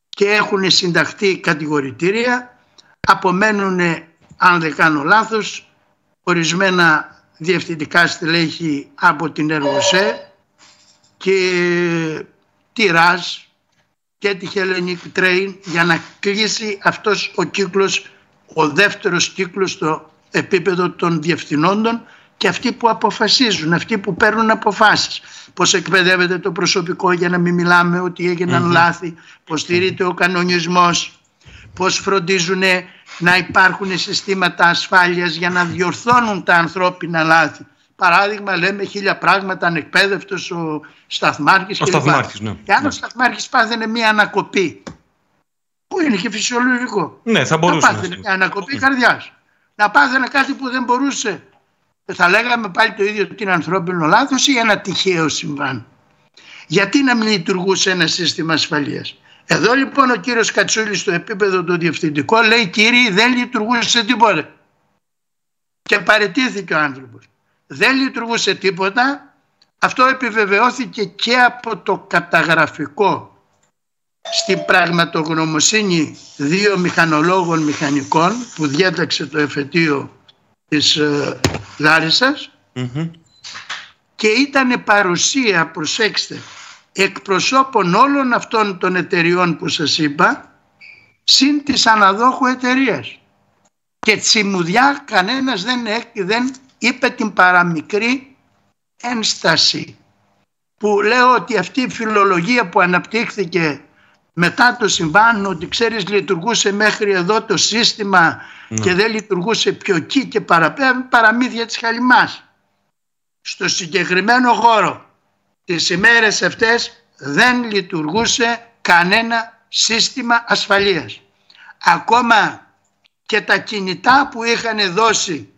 C: και έχουν συνταχθεί κατηγορητήρια απομένουν αν δεν κάνω λάθος ορισμένα διευθυντικά στελέχη από την Εργοσέ και τη ΡΑΣ και τη Hellenic Train για να κλείσει αυτός ο κύκλος, ο δεύτερος κύκλος στο επίπεδο των διευθυνόντων και αυτοί που αποφασίζουν, αυτοί που παίρνουν αποφάσεις. Πώς εκπαιδεύεται το προσωπικό για να μην μιλάμε ότι έγιναν λάθη, πώς στηρείται ο κανονισμός, πώς φροντίζουν να υπάρχουν συστήματα ασφάλειας για να διορθώνουν τα ανθρώπινα λάθη. Παράδειγμα, λέμε χίλια πράγματα, ανεκπαίδευτος ο Σταθμάρχης.
B: Ο Σταθμάρχης, ναι.
C: Εάν
B: ναι.
C: ο Σταθμάρχης πάθαινε μία ανακοπή, που είναι και φυσιολογικό.
B: Ναι, θα μπορούσε.
C: Να πάθαινε μία ανακοπή ναι. καρδιάς. Να πάθαινε κάτι που δεν μπορούσε. Θα λέγαμε πάλι το ίδιο ότι είναι ανθρώπινο λάθος ή ένα τυχαίο συμβάν. Γιατί να μην λειτουργούσε ένα σύστημα ασφαλείας; Εδώ λοιπόν ο κύριος Κατσούλης στο επίπεδο του διευθυντικό λέει κύριοι δεν λειτουργούσε τίποτα. Και παρετήθηκε ο άνθρωπος δεν λειτουργούσε τίποτα. Αυτό επιβεβαιώθηκε και από το καταγραφικό στην πραγματογνωμοσύνη δύο μηχανολόγων μηχανικών που διέταξε το εφετείο της ε, λαρισσας και ήταν παρουσία, προσέξτε, εκπροσώπων όλων αυτών των εταιριών που σας είπα συν της αναδόχου εταιρείας. Και τσιμουδιά κανένας δεν, δεν είπε την παραμικρή ένσταση που λέω ότι αυτή η φιλολογία που αναπτύχθηκε μετά το συμβάν ότι ξέρεις λειτουργούσε μέχρι εδώ το σύστημα ναι. και δεν λειτουργούσε πιο εκεί και παραπέρα παραμύθια της Χαλιμάς. Στο συγκεκριμένο χώρο τις ημέρες αυτές δεν λειτουργούσε κανένα σύστημα ασφαλείας. Ακόμα και τα κινητά που είχαν δώσει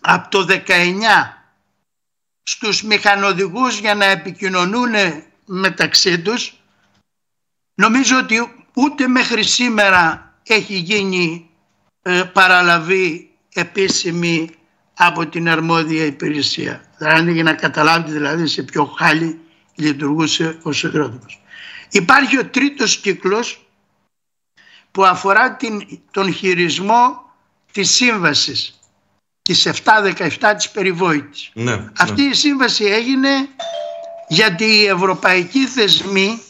C: από το 19 στους μηχανοδηγούς για να επικοινωνούν μεταξύ τους νομίζω ότι ούτε μέχρι σήμερα έχει γίνει ε, παραλαβή επίσημη από την αρμόδια υπηρεσία. Δηλαδή για να καταλάβετε δηλαδή σε ποιο χάλι λειτουργούσε ο σιδηρόδρομος. Υπάρχει ο τρίτος κύκλος που αφορά την, τον χειρισμό της σύμβασης της 7-17 της περιβόητης.
B: Ναι, ναι,
C: Αυτή η σύμβαση έγινε γιατί οι ευρωπαϊκοί θεσμοί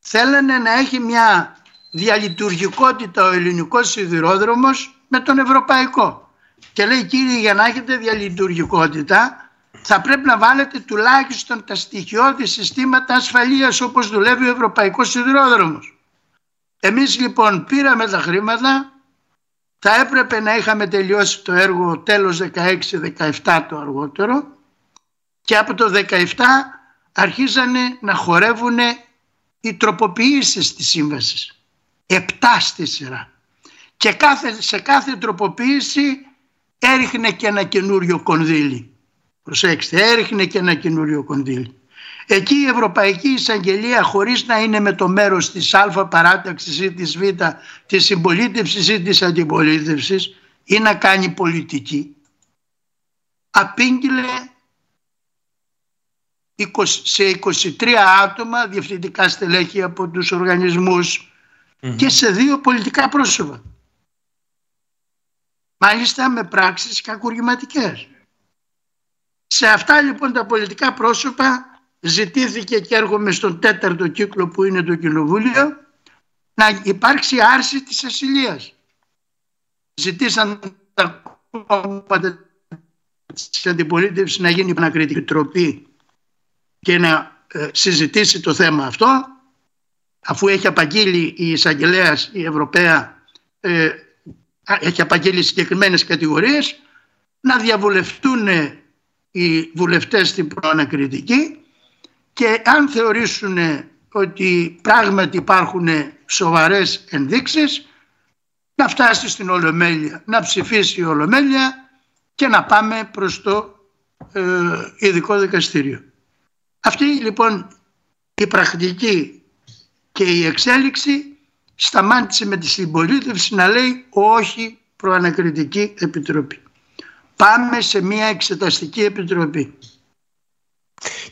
C: θέλανε να έχει μια διαλειτουργικότητα ο ελληνικός σιδηρόδρομος με τον ευρωπαϊκό. Και λέει κύριε για να έχετε διαλειτουργικότητα θα πρέπει να βάλετε τουλάχιστον τα στοιχειώδη συστήματα ασφαλείας όπως δουλεύει ο ευρωπαϊκός σιδηρόδρομος. Εμείς λοιπόν πήραμε τα χρήματα θα έπρεπε να είχαμε τελειώσει το έργο τέλος 16-17 το αργότερο και από το 17 αρχίζανε να χορεύουν οι τροποποιήσεις της σύμβασης. Επτά στη σειρά. Και κάθε, σε κάθε τροποποίηση έριχνε και ένα καινούριο κονδύλι. Προσέξτε, έριχνε και ένα καινούριο κονδύλι. Εκεί η Ευρωπαϊκή Εισαγγελία χωρίς να είναι με το μέρος της Α παράταξης ή της Β της συμπολίτευσης ή της αντιπολίτευσης ή να κάνει πολιτική απήγγειλε σε 23 άτομα διευθυντικά στελέχη από τους οργανισμούς και σε δύο πολιτικά πρόσωπα. Μάλιστα με πράξεις κακουργηματικές. Σε αυτά λοιπόν τα πολιτικά πρόσωπα ζητήθηκε και έρχομαι στον τέταρτο κύκλο που είναι το κοινοβούλιο να υπάρξει άρση της ασυλίας. Ζητήσαν τα κόμματα της αντιπολίτευσης να γίνει ανακριτική τροπή και να ε, συζητήσει το θέμα αυτό αφού έχει απαγγείλει η εισαγγελέας η Ευρωπαία ε, έχει απαγγείλει συγκεκριμένες κατηγορίες να διαβουλευτούν οι βουλευτές στην προανακριτική και αν θεωρήσουν ότι πράγματι υπάρχουν σοβαρές ενδείξεις να φτάσει στην Ολομέλεια, να ψηφίσει η Ολομέλεια και να πάμε προς το ε, ειδικό δικαστήριο. Αυτή λοιπόν η πρακτική και η εξέλιξη σταμάτησε με τη συμπολίτευση να λέει όχι προανακριτική επιτροπή. Πάμε σε μια εξεταστική επιτροπή.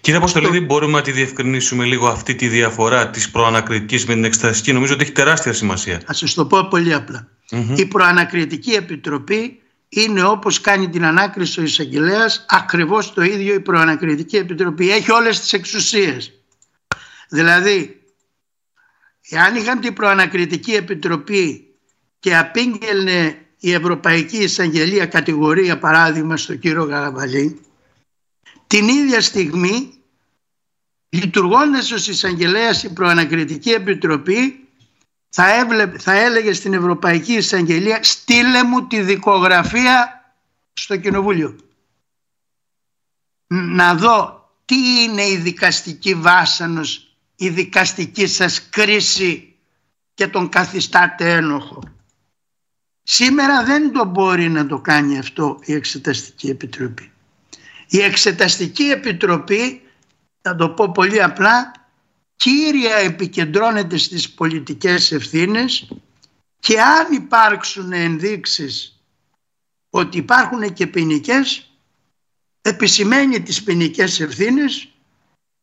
B: Κύριε Αποστολίδη, μπορούμε να τη διευκρινίσουμε λίγο αυτή τη διαφορά της προανακριτικής με την εξεταστική; Νομίζω ότι έχει τεράστια σημασία.
C: Α σας το πω πολύ Η προανακριτική επιτροπή είναι όπως κάνει την ανάκριση ο εισαγγελέας, ακριβώς το ίδιο η προανακριτική επιτροπή. Έχει όλες τις εξουσίες. Δηλαδή, εάν είχαν την προανακριτική επιτροπή και απήγγελνε η Ευρωπαϊκή Εισαγγελία κατηγορία παράδειγμα στο κύριο Γαλαβαλή την ίδια στιγμή λειτουργώντας ως εισαγγελέας η προανακριτική επιτροπή θα, έβλεπε, θα έλεγε στην Ευρωπαϊκή Εισαγγελία στείλε μου τη δικογραφία στο Κοινοβούλιο. Να δω τι είναι η δικαστική βάσανος η δικαστική σας κρίση και τον καθιστάτε ένοχο. Σήμερα δεν το μπορεί να το κάνει αυτό η Εξεταστική Επιτροπή. Η Εξεταστική Επιτροπή, θα το πω πολύ απλά, κύρια επικεντρώνεται στις πολιτικές ευθύνες και αν υπάρξουν ενδείξεις ότι υπάρχουν και ποινικές, επισημαίνει τις ποινικές ευθύνες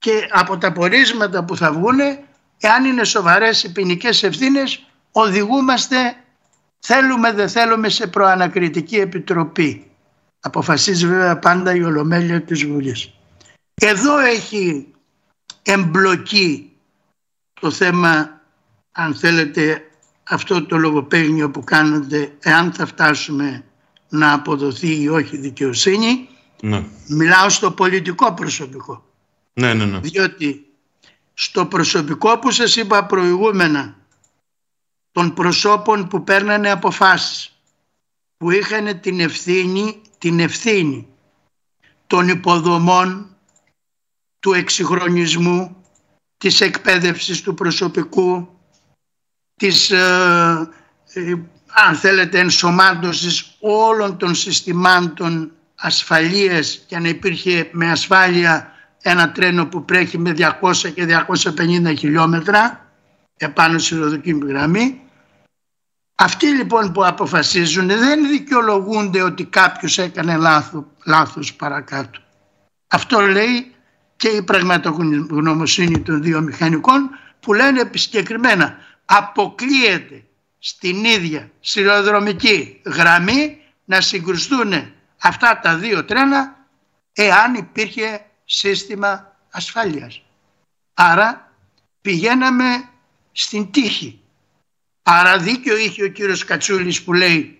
C: και από τα πορίσματα που θα βγουν, εάν είναι σοβαρές οι ποινικές ευθύνες, οδηγούμαστε, θέλουμε δεν θέλουμε, σε προανακριτική επιτροπή. Αποφασίζει βέβαια πάντα η Ολομέλεια της Βουλής. Εδώ έχει εμπλοκή το θέμα, αν θέλετε, αυτό το λογοπαίγνιο που κάνονται, εάν θα φτάσουμε να αποδοθεί ή όχι δικαιοσύνη. Ναι. Μιλάω στο πολιτικό προσωπικό.
B: Ναι, ναι, ναι.
C: Διότι στο προσωπικό που σας είπα προηγούμενα των προσώπων που παίρνανε αποφάσεις που είχαν την ευθύνη την ευθύνη των υποδομών, του εξυγχρονισμού, της εκπαίδευσης του προσωπικού, της, ε, ε, αν θέλετε, ενσωμάτωσης όλων των συστημάτων ασφαλείας και να υπήρχε με ασφάλεια ένα τρένο που πρέχει με 200 και 250 χιλιόμετρα επάνω στη ροδοκίμη γραμμή αυτοί λοιπόν που αποφασίζουν δεν δικαιολογούνται ότι κάποιος έκανε λάθο, λάθος παρακάτω. Αυτό λέει και η πραγματογνωμοσύνη των δύο μηχανικών που λένε συγκεκριμένα αποκλείεται στην ίδια σειροδρομική γραμμή να συγκρουστούν αυτά τα δύο τρένα εάν υπήρχε σύστημα ασφάλειας. Άρα πηγαίναμε στην τύχη Άρα δίκιο είχε ο κύριος Κατσούλης που λέει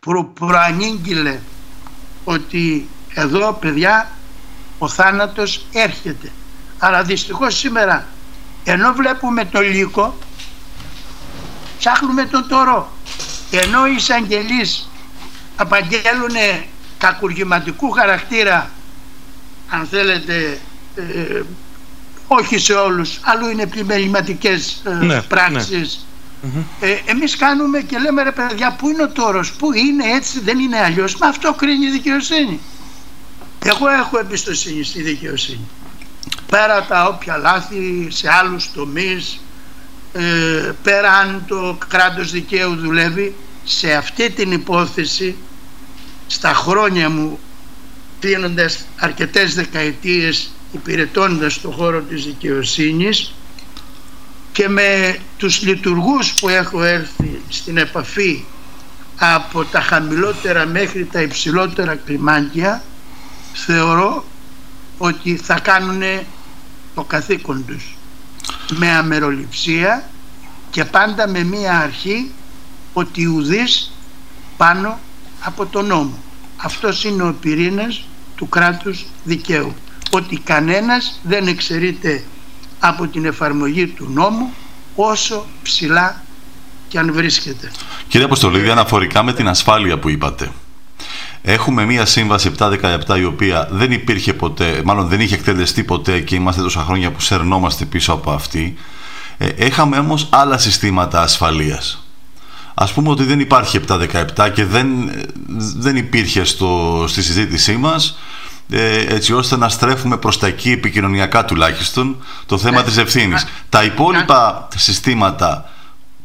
C: προ, προανήγγειλε ότι εδώ παιδιά ο θάνατος έρχεται. Αλλά δυστυχώς σήμερα ενώ βλέπουμε το λύκο ψάχνουμε τον τόρο. Ενώ οι εισαγγελείς απαγγέλουν κακουργηματικού χαρακτήρα αν θέλετε ε, όχι σε όλους αλλού είναι πλημεληματικές ε, ναι, πράξεις Mm-hmm. Ε, εμείς κάνουμε και λέμε ρε παιδιά πού είναι ο τόρος, πού είναι έτσι δεν είναι αλλιώς, μα αυτό κρίνει η δικαιοσύνη. Εγώ έχω εμπιστοσύνη στη δικαιοσύνη. Πέρα τα όποια λάθη σε άλλους τομείς, ε, πέρα αν το κράτος δικαίου δουλεύει, σε αυτή την υπόθεση, στα χρόνια μου κλείνοντας αρκετές δεκαετίες υπηρετώντας το χώρο της δικαιοσύνης και με τους λειτουργούς που έχω έρθει στην επαφή από τα χαμηλότερα μέχρι τα υψηλότερα κλιμάκια θεωρώ ότι θα κάνουν το καθήκον τους με αμεροληψία και πάντα με μία αρχή ότι ουδής πάνω από τον νόμο. Αυτός είναι ο πυρήνας του κράτους δικαίου. Ότι κανένας δεν εξαιρείται από την εφαρμογή του νόμου όσο ψηλά και αν βρίσκεται.
A: Κύριε Αποστολίδη, αναφορικά με την ασφάλεια που είπατε, Έχουμε μία σύμβαση 717 η οποία δεν υπήρχε ποτέ, μάλλον δεν είχε εκτελεστεί ποτέ και είμαστε τόσα χρόνια που σερνόμαστε πίσω από αυτή. Ε, έχαμε όμως άλλα συστήματα ασφαλείας. Ας πούμε ότι δεν υπάρχει 717 και δεν, δεν υπήρχε στο, στη συζήτησή μας ε, έτσι ώστε να στρέφουμε προς τα εκεί επικοινωνιακά τουλάχιστον το θέμα ναι. της ευθύνης. Τα υπόλοιπα συστήματα,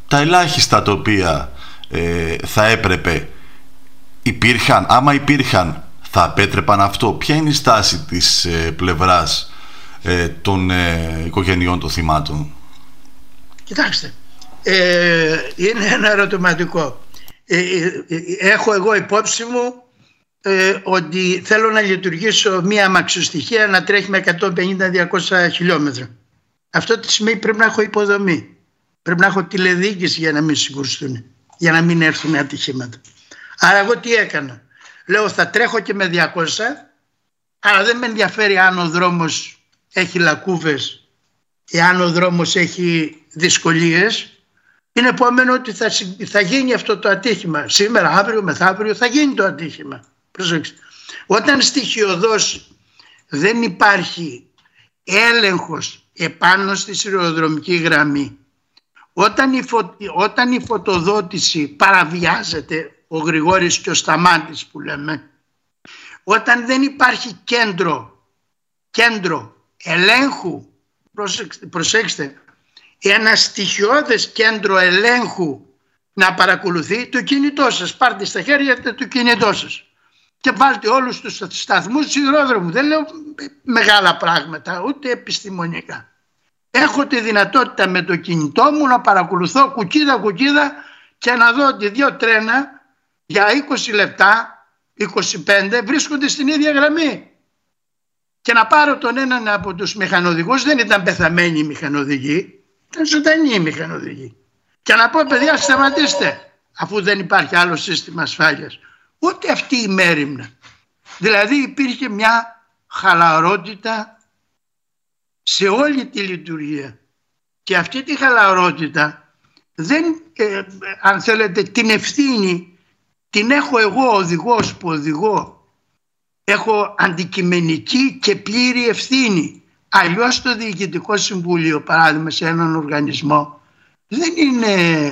A: τα ελάχιστα τα οποία ε, θα έπρεπε υπήρχαν, άμα υπήρχαν θα απέτρεπαν αυτό. Ποια είναι η στάση της ε, πλευράς ε, των ε, οικογενειών των θυμάτων;
C: Κοιτάξτε, ε, είναι ένα ερωτηματικό. έχω εγώ υπόψη μου ότι θέλω να λειτουργήσω μία αμαξοστοιχεία να τρέχει με 150-200 χιλιόμετρα. Αυτό τι σημαίνει πρέπει να έχω υποδομή. Πρέπει να έχω τηλεδίκηση για να μην συγκρουστούν, για να μην έρθουν ατυχήματα. Άρα εγώ τι έκανα. Λέω θα τρέχω και με 200 αλλά δεν με ενδιαφέρει αν ο δρόμος έχει λακκούβες ή αν ο δρόμος έχει δυσκολίες. Είναι επόμενο ότι θα, θα γίνει αυτό το ατύχημα. Σήμερα, αύριο, μεθαύριο θα γίνει το ατύχημα. Προσέξτε. Όταν στοιχειοδός δεν υπάρχει έλεγχος επάνω στη σειροδρομική γραμμή όταν η, όταν η φωτοδότηση παραβιάζεται ο Γρηγόρης και ο Σταμάτης που λέμε όταν δεν υπάρχει κέντρο κέντρο ελέγχου προσέξτε, προσέξτε ένα στοιχειώδες κέντρο ελέγχου να παρακολουθεί το κινητό σας. Πάρτε στα χέρια το κινητό σας. Και βάλτε όλους τους σταθμούς σιδηρόδρομου. Δεν λέω μεγάλα πράγματα ούτε επιστημονικά. Έχω τη δυνατότητα με το κινητό μου να παρακολουθώ κουκίδα κουκίδα και να δω ότι δύο τρένα για 20 λεπτά, 25 βρίσκονται στην ίδια γραμμή. Και να πάρω τον έναν από τους μηχανοδηγούς, δεν ήταν πεθαμένοι οι μηχανοδηγοί, ήταν ζωντανοί οι μηχανοδηγοί. Και να πω παιδιά σταματήστε, αφού δεν υπάρχει άλλο σύστημα ασφάλειας. Ούτε αυτή η μέρημνα. Δηλαδή υπήρχε μια χαλαρότητα σε όλη τη λειτουργία. Και αυτή τη χαλαρότητα δεν, ε, αν θέλετε, την ευθύνη την έχω εγώ οδηγός που οδηγώ. Έχω αντικειμενική και πλήρη ευθύνη. Αλλιώς το Διοικητικό Συμβούλιο, παράδειγμα σε έναν οργανισμό, δεν είναι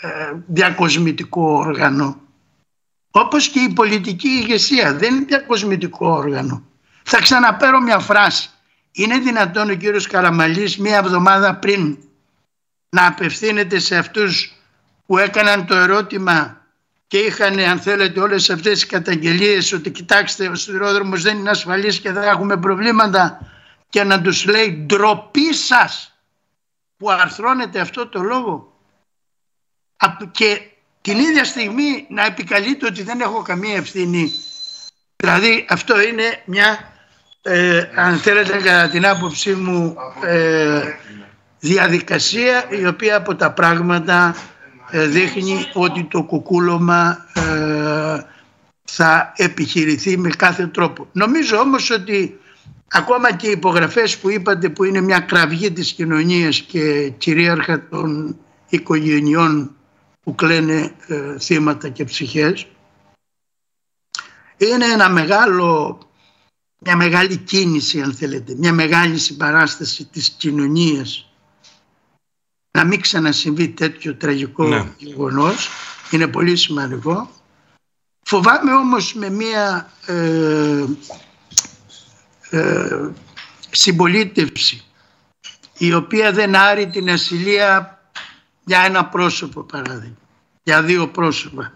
C: ε, διακοσμητικό όργανο. Όπως και η πολιτική ηγεσία δεν είναι διακοσμητικό όργανο. Θα ξαναπέρω μια φράση. Είναι δυνατόν ο κύριος Καραμαλής μία εβδομάδα πριν να απευθύνεται σε αυτούς που έκαναν το ερώτημα και είχαν αν θέλετε όλες αυτές τις καταγγελίες ότι κοιτάξτε ο σιδηρόδρομος δεν είναι ασφαλής και θα έχουμε προβλήματα και να τους λέει ντροπή σας που αρθρώνεται αυτό το λόγο και την ίδια στιγμή να επικαλείται ότι δεν έχω καμία ευθύνη δηλαδή αυτό είναι μια ε, αν θέλετε κατά την άποψή μου ε, διαδικασία η οποία από τα πράγματα ε, δείχνει ότι το κουκούλωμα ε, θα επιχειρηθεί με κάθε τρόπο. Νομίζω όμως ότι ακόμα και οι υπογραφές που είπατε που είναι μια κραυγή της κοινωνίας και κυρίαρχα των οικογενειών που κλαίνε ε, θύματα και ψυχές είναι ένα μεγάλο, μια μεγάλη κίνηση αν θέλετε, μια μεγάλη συμπαράσταση της κοινωνίας να μην ξανασυμβεί τέτοιο τραγικό ναι. γεγονός είναι πολύ σημαντικό φοβάμαι όμως με μια ε, ε, συμπολίτευση η οποία δεν άρει την ασυλία για ένα πρόσωπο παράδειγμα για δύο πρόσωπα.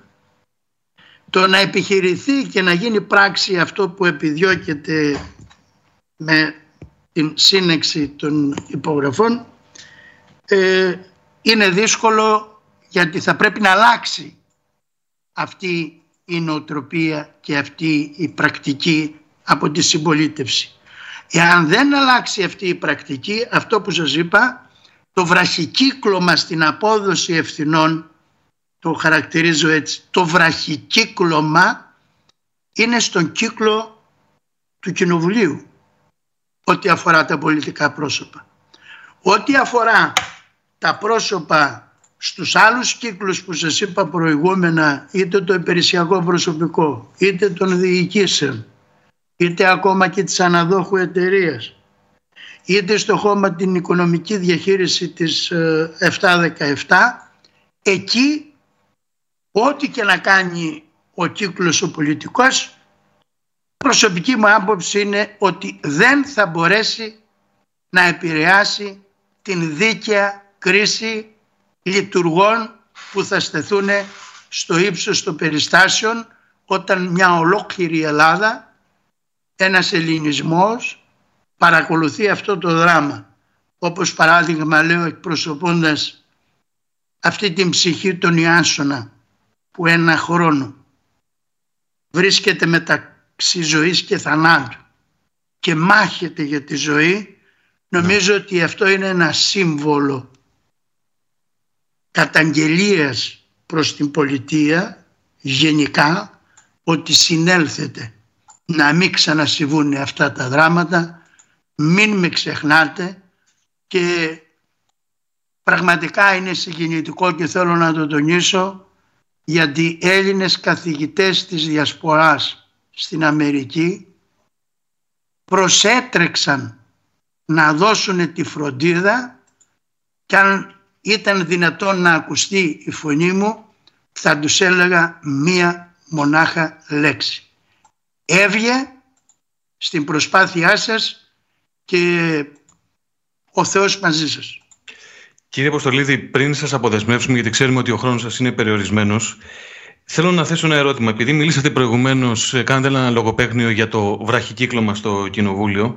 C: Το να επιχειρηθεί και να γίνει πράξη αυτό που επιδιώκεται με την σύνεξη των υπογραφών ε, είναι δύσκολο γιατί θα πρέπει να αλλάξει αυτή η νοοτροπία και αυτή η πρακτική από τη συμπολίτευση. Εάν δεν αλλάξει αυτή η πρακτική, αυτό που σας είπα, το βραχικύκλωμα στην απόδοση ευθυνών, το χαρακτηρίζω έτσι, το βραχικύκλωμα είναι στον κύκλο του Κοινοβουλίου, ό,τι αφορά τα πολιτικά πρόσωπα. Ό,τι αφορά τα πρόσωπα στους άλλους κύκλους που σας είπα προηγούμενα, είτε το υπηρεσιακό προσωπικό, είτε των διοικήσεων, είτε ακόμα και της αναδόχου εταιρείας, είτε στο χώμα την οικονομική διαχείριση της 717, ε, εκεί ό,τι και να κάνει ο κύκλος ο πολιτικός, προσωπική μου άποψη είναι ότι δεν θα μπορέσει να επηρεάσει την δίκαια κρίση λειτουργών που θα στεθούν στο ύψος των περιστάσεων όταν μια ολόκληρη Ελλάδα, ένας ελληνισμός παρακολουθεί αυτό το δράμα. Όπως παράδειγμα λέω εκπροσωπώντας αυτή την ψυχή των Ιάσονα που ένα χρόνο βρίσκεται μεταξύ ζωής και θανάτου και μάχεται για τη ζωή νομίζω ναι. ότι αυτό είναι ένα σύμβολο καταγγελίας προς την πολιτεία γενικά ότι συνέλθετε να μην ξανασυμβούν αυτά τα δράματα, μην με ξεχνάτε και πραγματικά είναι συγκινητικό και θέλω να το τονίσω γιατί Έλληνες καθηγητές της Διασποράς στην Αμερική προσέτρεξαν να δώσουν τη φροντίδα και αν ήταν δυνατόν να ακουστεί η φωνή μου θα τους έλεγα μία μονάχα λέξη. Έβγε στην προσπάθειά σας και ο Θεός μαζί σας.
B: Κύριε Αποστολίδη, πριν σας αποδεσμεύσουμε, γιατί ξέρουμε ότι ο χρόνος σας είναι περιορισμένος, θέλω να θέσω ένα ερώτημα. Επειδή μιλήσατε προηγουμένως, κάνετε ένα λογοπαίγνιο για το βραχικύκλωμα στο Κοινοβούλιο,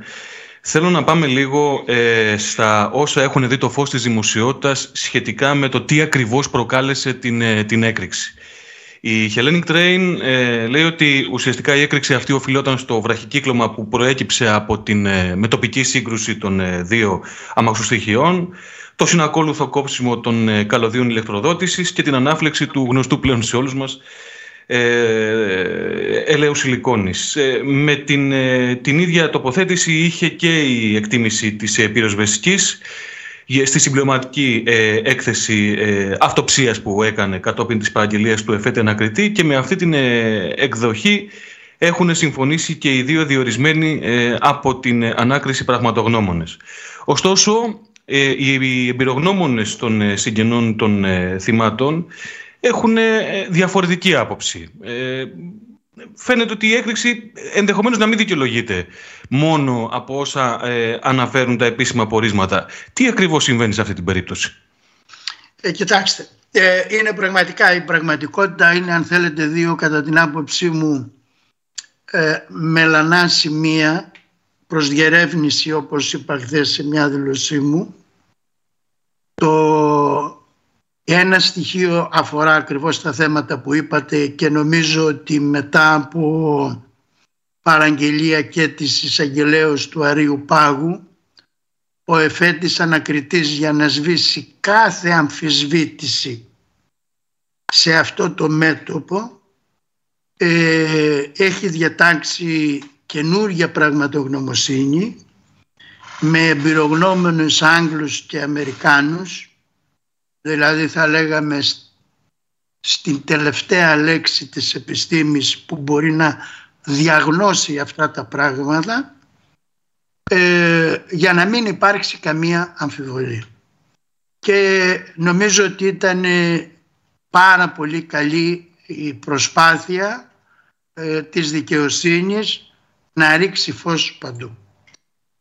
B: Θέλω να πάμε λίγο ε, στα όσα έχουν δει το φως της δημοσιότητας σχετικά με το τι ακριβώς προκάλεσε την, ε, την έκρηξη. Η Hellenic Train ε, λέει ότι ουσιαστικά η έκρηξη αυτή οφειλόταν στο βραχικύκλωμα που προέκυψε από την ε, μετοπική σύγκρουση των δύο αμαξοστοιχειών, το συνακόλουθο κόψιμο των καλωδίων ηλεκτροδότησης και την ανάφλεξη του γνωστού πλέον σε όλους μας ε, ελαίους σιλικόνης. Ε, με την, ε, την ίδια τοποθέτηση είχε και η εκτίμηση της πυροσβεστικής στη συμπληρωματική έκθεση αυτοψίας που έκανε κατόπιν της παραγγελίας του ΕΦΕΤ ανακριτή και με αυτή την εκδοχή έχουν συμφωνήσει και οι δύο διορισμένοι από την ανάκριση πραγματογνώμονες. Ωστόσο, οι εμπειρογνώμονες των συγγενών των θυμάτων έχουν ε, διαφορετική άποψη. Ε, φαίνεται ότι η έκρηξη ενδεχομένως να μην δικαιολογείται μόνο από όσα ε, αναφέρουν τα επίσημα πορίσματα. Τι ακριβώς συμβαίνει σε αυτή την περίπτωση;
C: Ε, κοιτάξτε, ε, είναι πραγματικά η πραγματικότητα είναι αν θέλετε δύο κατά την άποψή μου ε, μελανά σημεία προς διερεύνηση όπως είπα χθες σε μια δηλωσή μου. Το ένα στοιχείο αφορά ακριβώς τα θέματα που είπατε και νομίζω ότι μετά από παραγγελία και της εισαγγελέως του Αρίου Πάγου ο εφέτης ανακριτής για να σβήσει κάθε αμφισβήτηση σε αυτό το μέτωπο ε, έχει διατάξει καινούργια πραγματογνωμοσύνη με εμπειρογνώμενους Άγγλους και Αμερικάνους δηλαδή θα λέγαμε στην τελευταία λέξη της επιστήμης που μπορεί να διαγνώσει αυτά τα πράγματα ε, για να μην υπάρξει καμία αμφιβολία. Και νομίζω ότι ήταν πάρα πολύ καλή η προσπάθεια ε, της δικαιοσύνης να ρίξει φως παντού.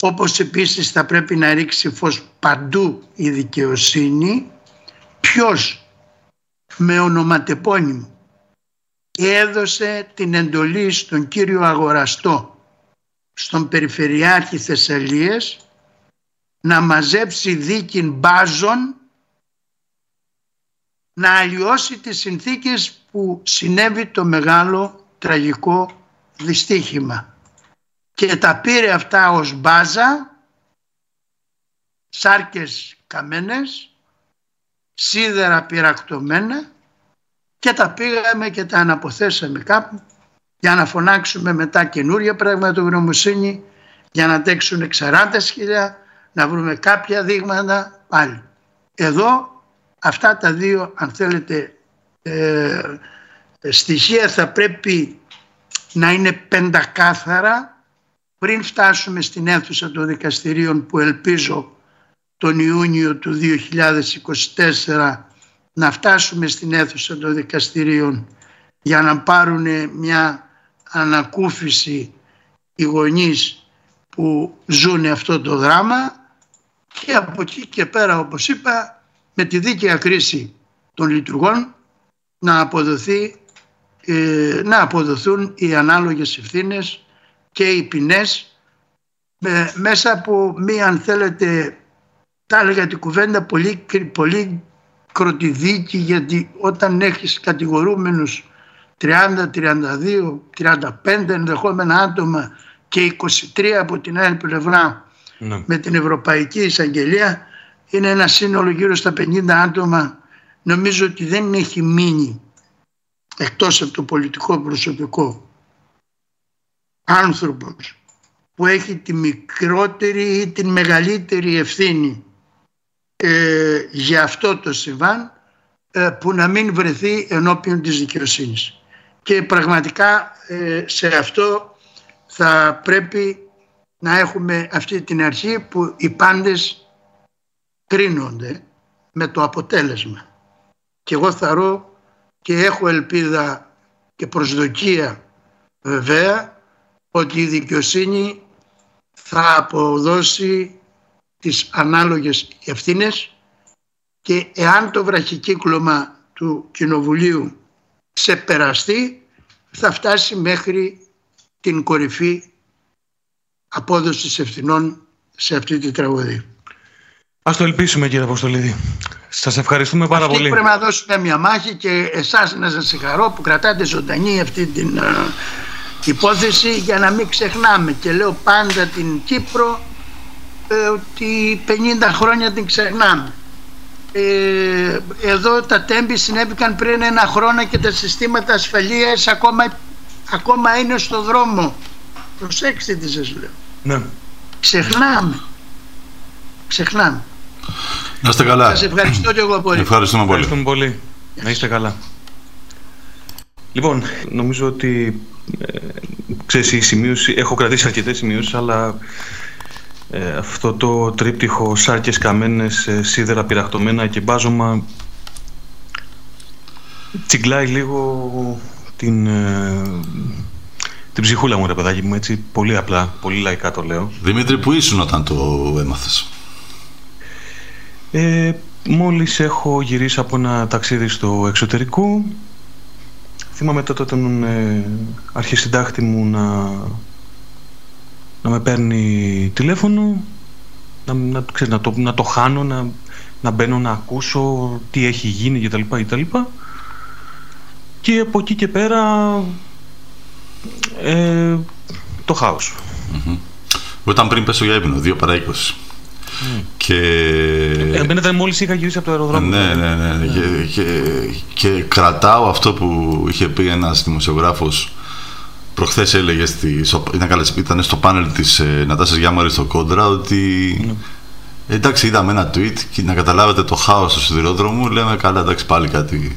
C: Όπως επίσης θα πρέπει να ρίξει φως παντού η δικαιοσύνη ποιος με ονοματεπώνυμο έδωσε την εντολή στον κύριο Αγοραστό στον Περιφερειάρχη Θεσσαλίας να μαζέψει δίκην μπάζων να αλλοιώσει τις συνθήκες που συνέβη το μεγάλο τραγικό δυστύχημα. Και τα πήρε αυτά ως μπάζα, σάρκες καμένες, σίδερα πυρακτωμένα και τα πήγαμε και τα αναποθέσαμε κάπου για να φωνάξουμε μετά καινούρια πραγματογνωμοσύνη για να αντέξουν 40.000 να βρούμε κάποια δείγματα πάλι. Εδώ αυτά τα δύο αν θέλετε ε, στοιχεία θα πρέπει να είναι πεντακάθαρα πριν φτάσουμε στην αίθουσα των δικαστηρίων που ελπίζω τον Ιούνιο του 2024 να φτάσουμε στην αίθουσα των δικαστηρίων για να πάρουν μια ανακούφιση οι γονείς που ζουν αυτό το δράμα και από εκεί και πέρα όπως είπα με τη δίκαια κρίση των λειτουργών να, αποδοθεί, ε, να αποδοθούν οι ανάλογες ευθύνες και οι ποινές μέσα από μία αν θέλετε τα έλεγα την κουβέντα πολύ, πολύ κροτιδίκη γιατί όταν έχεις κατηγορούμενους 30, 32, 35 ενδεχόμενα άτομα και 23 από την άλλη πλευρά ναι. με την Ευρωπαϊκή Εισαγγελία είναι ένα σύνολο γύρω στα 50 άτομα νομίζω ότι δεν έχει μείνει εκτός από το πολιτικό προσωπικό άνθρωπος που έχει τη μικρότερη ή την μεγαλύτερη ευθύνη ε, για αυτό το συμβάν ε, που να μην βρεθεί ενώπιον της δικαιοσύνης. Και πραγματικά ε, σε αυτό θα πρέπει να έχουμε αυτή την αρχή που οι πάντες κρίνονται με το αποτέλεσμα. Και εγώ θαρώ και έχω ελπίδα και προσδοκία βεβαία ότι η δικαιοσύνη θα αποδώσει τις ανάλογες ευθύνες και εάν το βραχικύκλωμα του Κοινοβουλίου ξεπεραστεί θα φτάσει μέχρι την κορυφή απόδοσης ευθυνών σε αυτή τη τραγωδία.
B: Ας το ελπίσουμε κύριε Αποστολίδη. Σας ευχαριστούμε πάρα
C: αυτή
B: πολύ.
C: Πρέπει να δώσουμε μια μάχη και εσάς να σας συγχαρώ που κρατάτε ζωντανή αυτή την ε, υπόθεση για να μην ξεχνάμε. Και λέω πάντα την Κύπρο ε, ότι 50 χρόνια την ξεχνάμε. Ε, εδώ τα τέμπη συνέβηκαν πριν ένα χρόνο και τα συστήματα ασφαλείας ακόμα, ακόμα είναι στο δρόμο. Προσέξτε τι σας λέω.
B: Ναι.
C: Ξεχνάμε. Ξεχνάμε.
A: Να είστε καλά.
C: Σας ευχαριστώ και εγώ πολύ.
A: Ευχαριστούμε πολύ.
B: Ευχαριστούμε πολύ. Να είστε καλά. Λοιπόν, νομίζω ότι ε, ξέρεις, η σημείωση, έχω κρατήσει αρκετές σημείωσεις, αλλά ε, αυτό το τρίπτυχο σάρκες καμένες, ε, σίδερα πειραχτωμένα και μπάζωμα τσιγκλάει λίγο την, ε, την ψυχούλα μου ρε παιδάκι μου έτσι. Πολύ απλά, πολύ λαϊκά το λέω.
A: Δημήτρη που ήσουν όταν το έμαθες;
B: Ε, Μόλις έχω γυρίσει από ένα ταξίδι στο εξωτερικό θυμάμαι τότε τον ε, αρχισυντάκτη μου να να με παίρνει τηλέφωνο, να, να, ξέρεις, να, το, να το χάνω, να, να μπαίνω να ακούσω τι έχει γίνει κτλ. κτλ. Και από εκεί και πέρα ε, το χάος.
A: Mm-hmm. Όταν πριν πέσω για ύπνο, 2 παρά 20. Mm. Και...
B: Ε, Εμένα μόλις είχα γυρίσει από το αεροδρόμιο.
A: Ναι, ναι, ναι. ναι. Και, και, και, κρατάω αυτό που είχε πει ένας δημοσιογράφος Προχθές έλεγε στη, ήταν, ήταν στο πάνελ της ε, Νατάσας Γιάμαρης στο Κόντρα ότι. Ναι. Εντάξει, είδαμε ένα tweet και να καταλάβετε το χάος στο σιδηρόδρομο. Λέμε καλά, εντάξει, πάλι κάτι.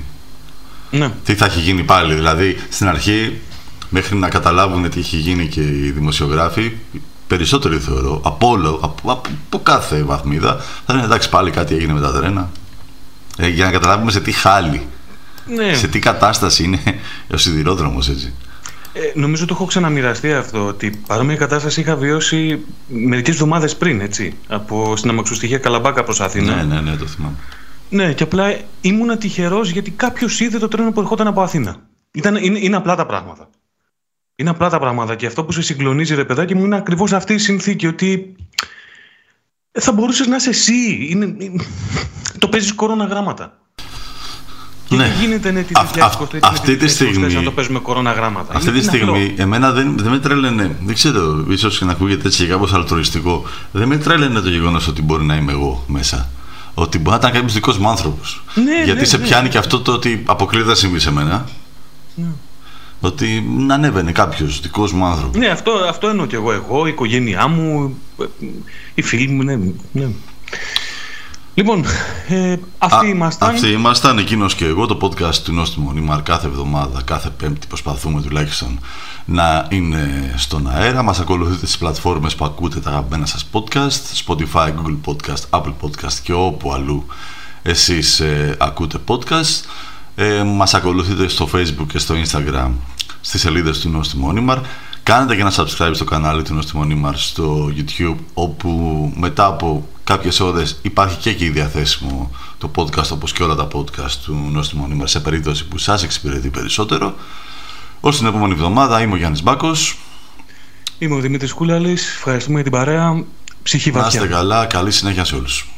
B: Ναι.
A: Τι θα έχει γίνει πάλι. Δηλαδή, στην αρχή, μέχρι να καταλάβουν τι έχει γίνει και οι δημοσιογράφοι, περισσότεροι θεωρώ, από όλο, από, από, κάθε βαθμίδα, θα είναι εντάξει, πάλι κάτι έγινε με τα τρένα. Ε, για να καταλάβουμε σε τι χάλι,
B: ναι.
A: σε τι κατάσταση είναι ο σιδηρόδρομος έτσι.
B: Ε, νομίζω το έχω ξαναμοιραστεί αυτό ότι παρόμοια κατάσταση είχα βιώσει μερικές εβδομάδες πριν, έτσι. Από στην αμαξοστοιχεία Καλαμπάκα προς Αθήνα.
A: Ναι, ναι, ναι, το θυμάμαι.
B: Ναι, και απλά ήμουνα τυχερός γιατί κάποιος είδε το τρένο που ερχόταν από Αθήνα. Ήταν, είναι, είναι απλά τα πράγματα. Είναι απλά τα πράγματα. Και αυτό που σε συγκλονίζει, ρε παιδάκι μου, είναι ακριβώς αυτή η συνθήκη. Ότι θα μπορούσες να είσαι εσύ. Είναι, το παίζεις κορώνα γράμματα. Και ναι. τι γίνεται ναι, τη 2023
A: αυτή τη στιγμή,
B: να το παίζουμε κορώνα γράμματα.
A: Αυτή τη στιγμή, εμένα δεν, δεν με τρέλαινε, δεν ξέρω, ίσως και να ακούγεται έτσι κάπως αλτουριστικό, δεν με τρέλαινε το γεγονός ότι μπορεί να είμαι εγώ μέσα. Ότι μπορεί να ήταν κάποιος δικός μου άνθρωπος.
B: Ναι,
A: Γιατί
B: ναι,
A: σε
B: ναι.
A: πιάνει και αυτό το ότι αποκλείται να συμβεί σε μένα.
B: Ναι.
A: Ότι να ανέβαινε κάποιος δικός μου άνθρωπος.
B: Ναι, αυτό, αυτό εννοώ και εγώ. Εγώ, η οικογένειά μου, ε, οι φίλοι μου, ναι. ναι. Λοιπόν, ε, αυτοί
A: Α,
B: ήμασταν.
A: Αυτοί ήμασταν, εκείνος και εγώ. Το podcast του Νόστιμου Νίμαρ κάθε εβδομάδα, κάθε Πέμπτη προσπαθούμε τουλάχιστον να είναι στον αέρα. Μας ακολουθείτε στις πλατφόρμες που ακούτε τα αγαπημένα σας podcast, Spotify, Google Podcast, Apple Podcast και όπου αλλού εσείς ε, ακούτε podcast. Ε, μας ακολουθείτε στο Facebook και στο Instagram στις σελίδες του Νόστιμου Νίμαρ. Κάνετε και ένα subscribe στο κανάλι του Νόστιμου Νίμαρ στο YouTube όπου μετά από κάποιες ώρες υπάρχει και εκεί διαθέσιμο το podcast όπως και όλα τα podcast του Νόστιμου Νίμαρ σε περίπτωση που σας εξυπηρετεί περισσότερο. Ως την επόμενη εβδομάδα είμαι ο Γιάννης Μπάκος.
B: Είμαι ο Δημήτρης Κούλαλης. Ευχαριστούμε για την παρέα. Ψυχή
A: Να
B: βαθιά.
A: είστε καλά. Καλή συνέχεια σε όλους.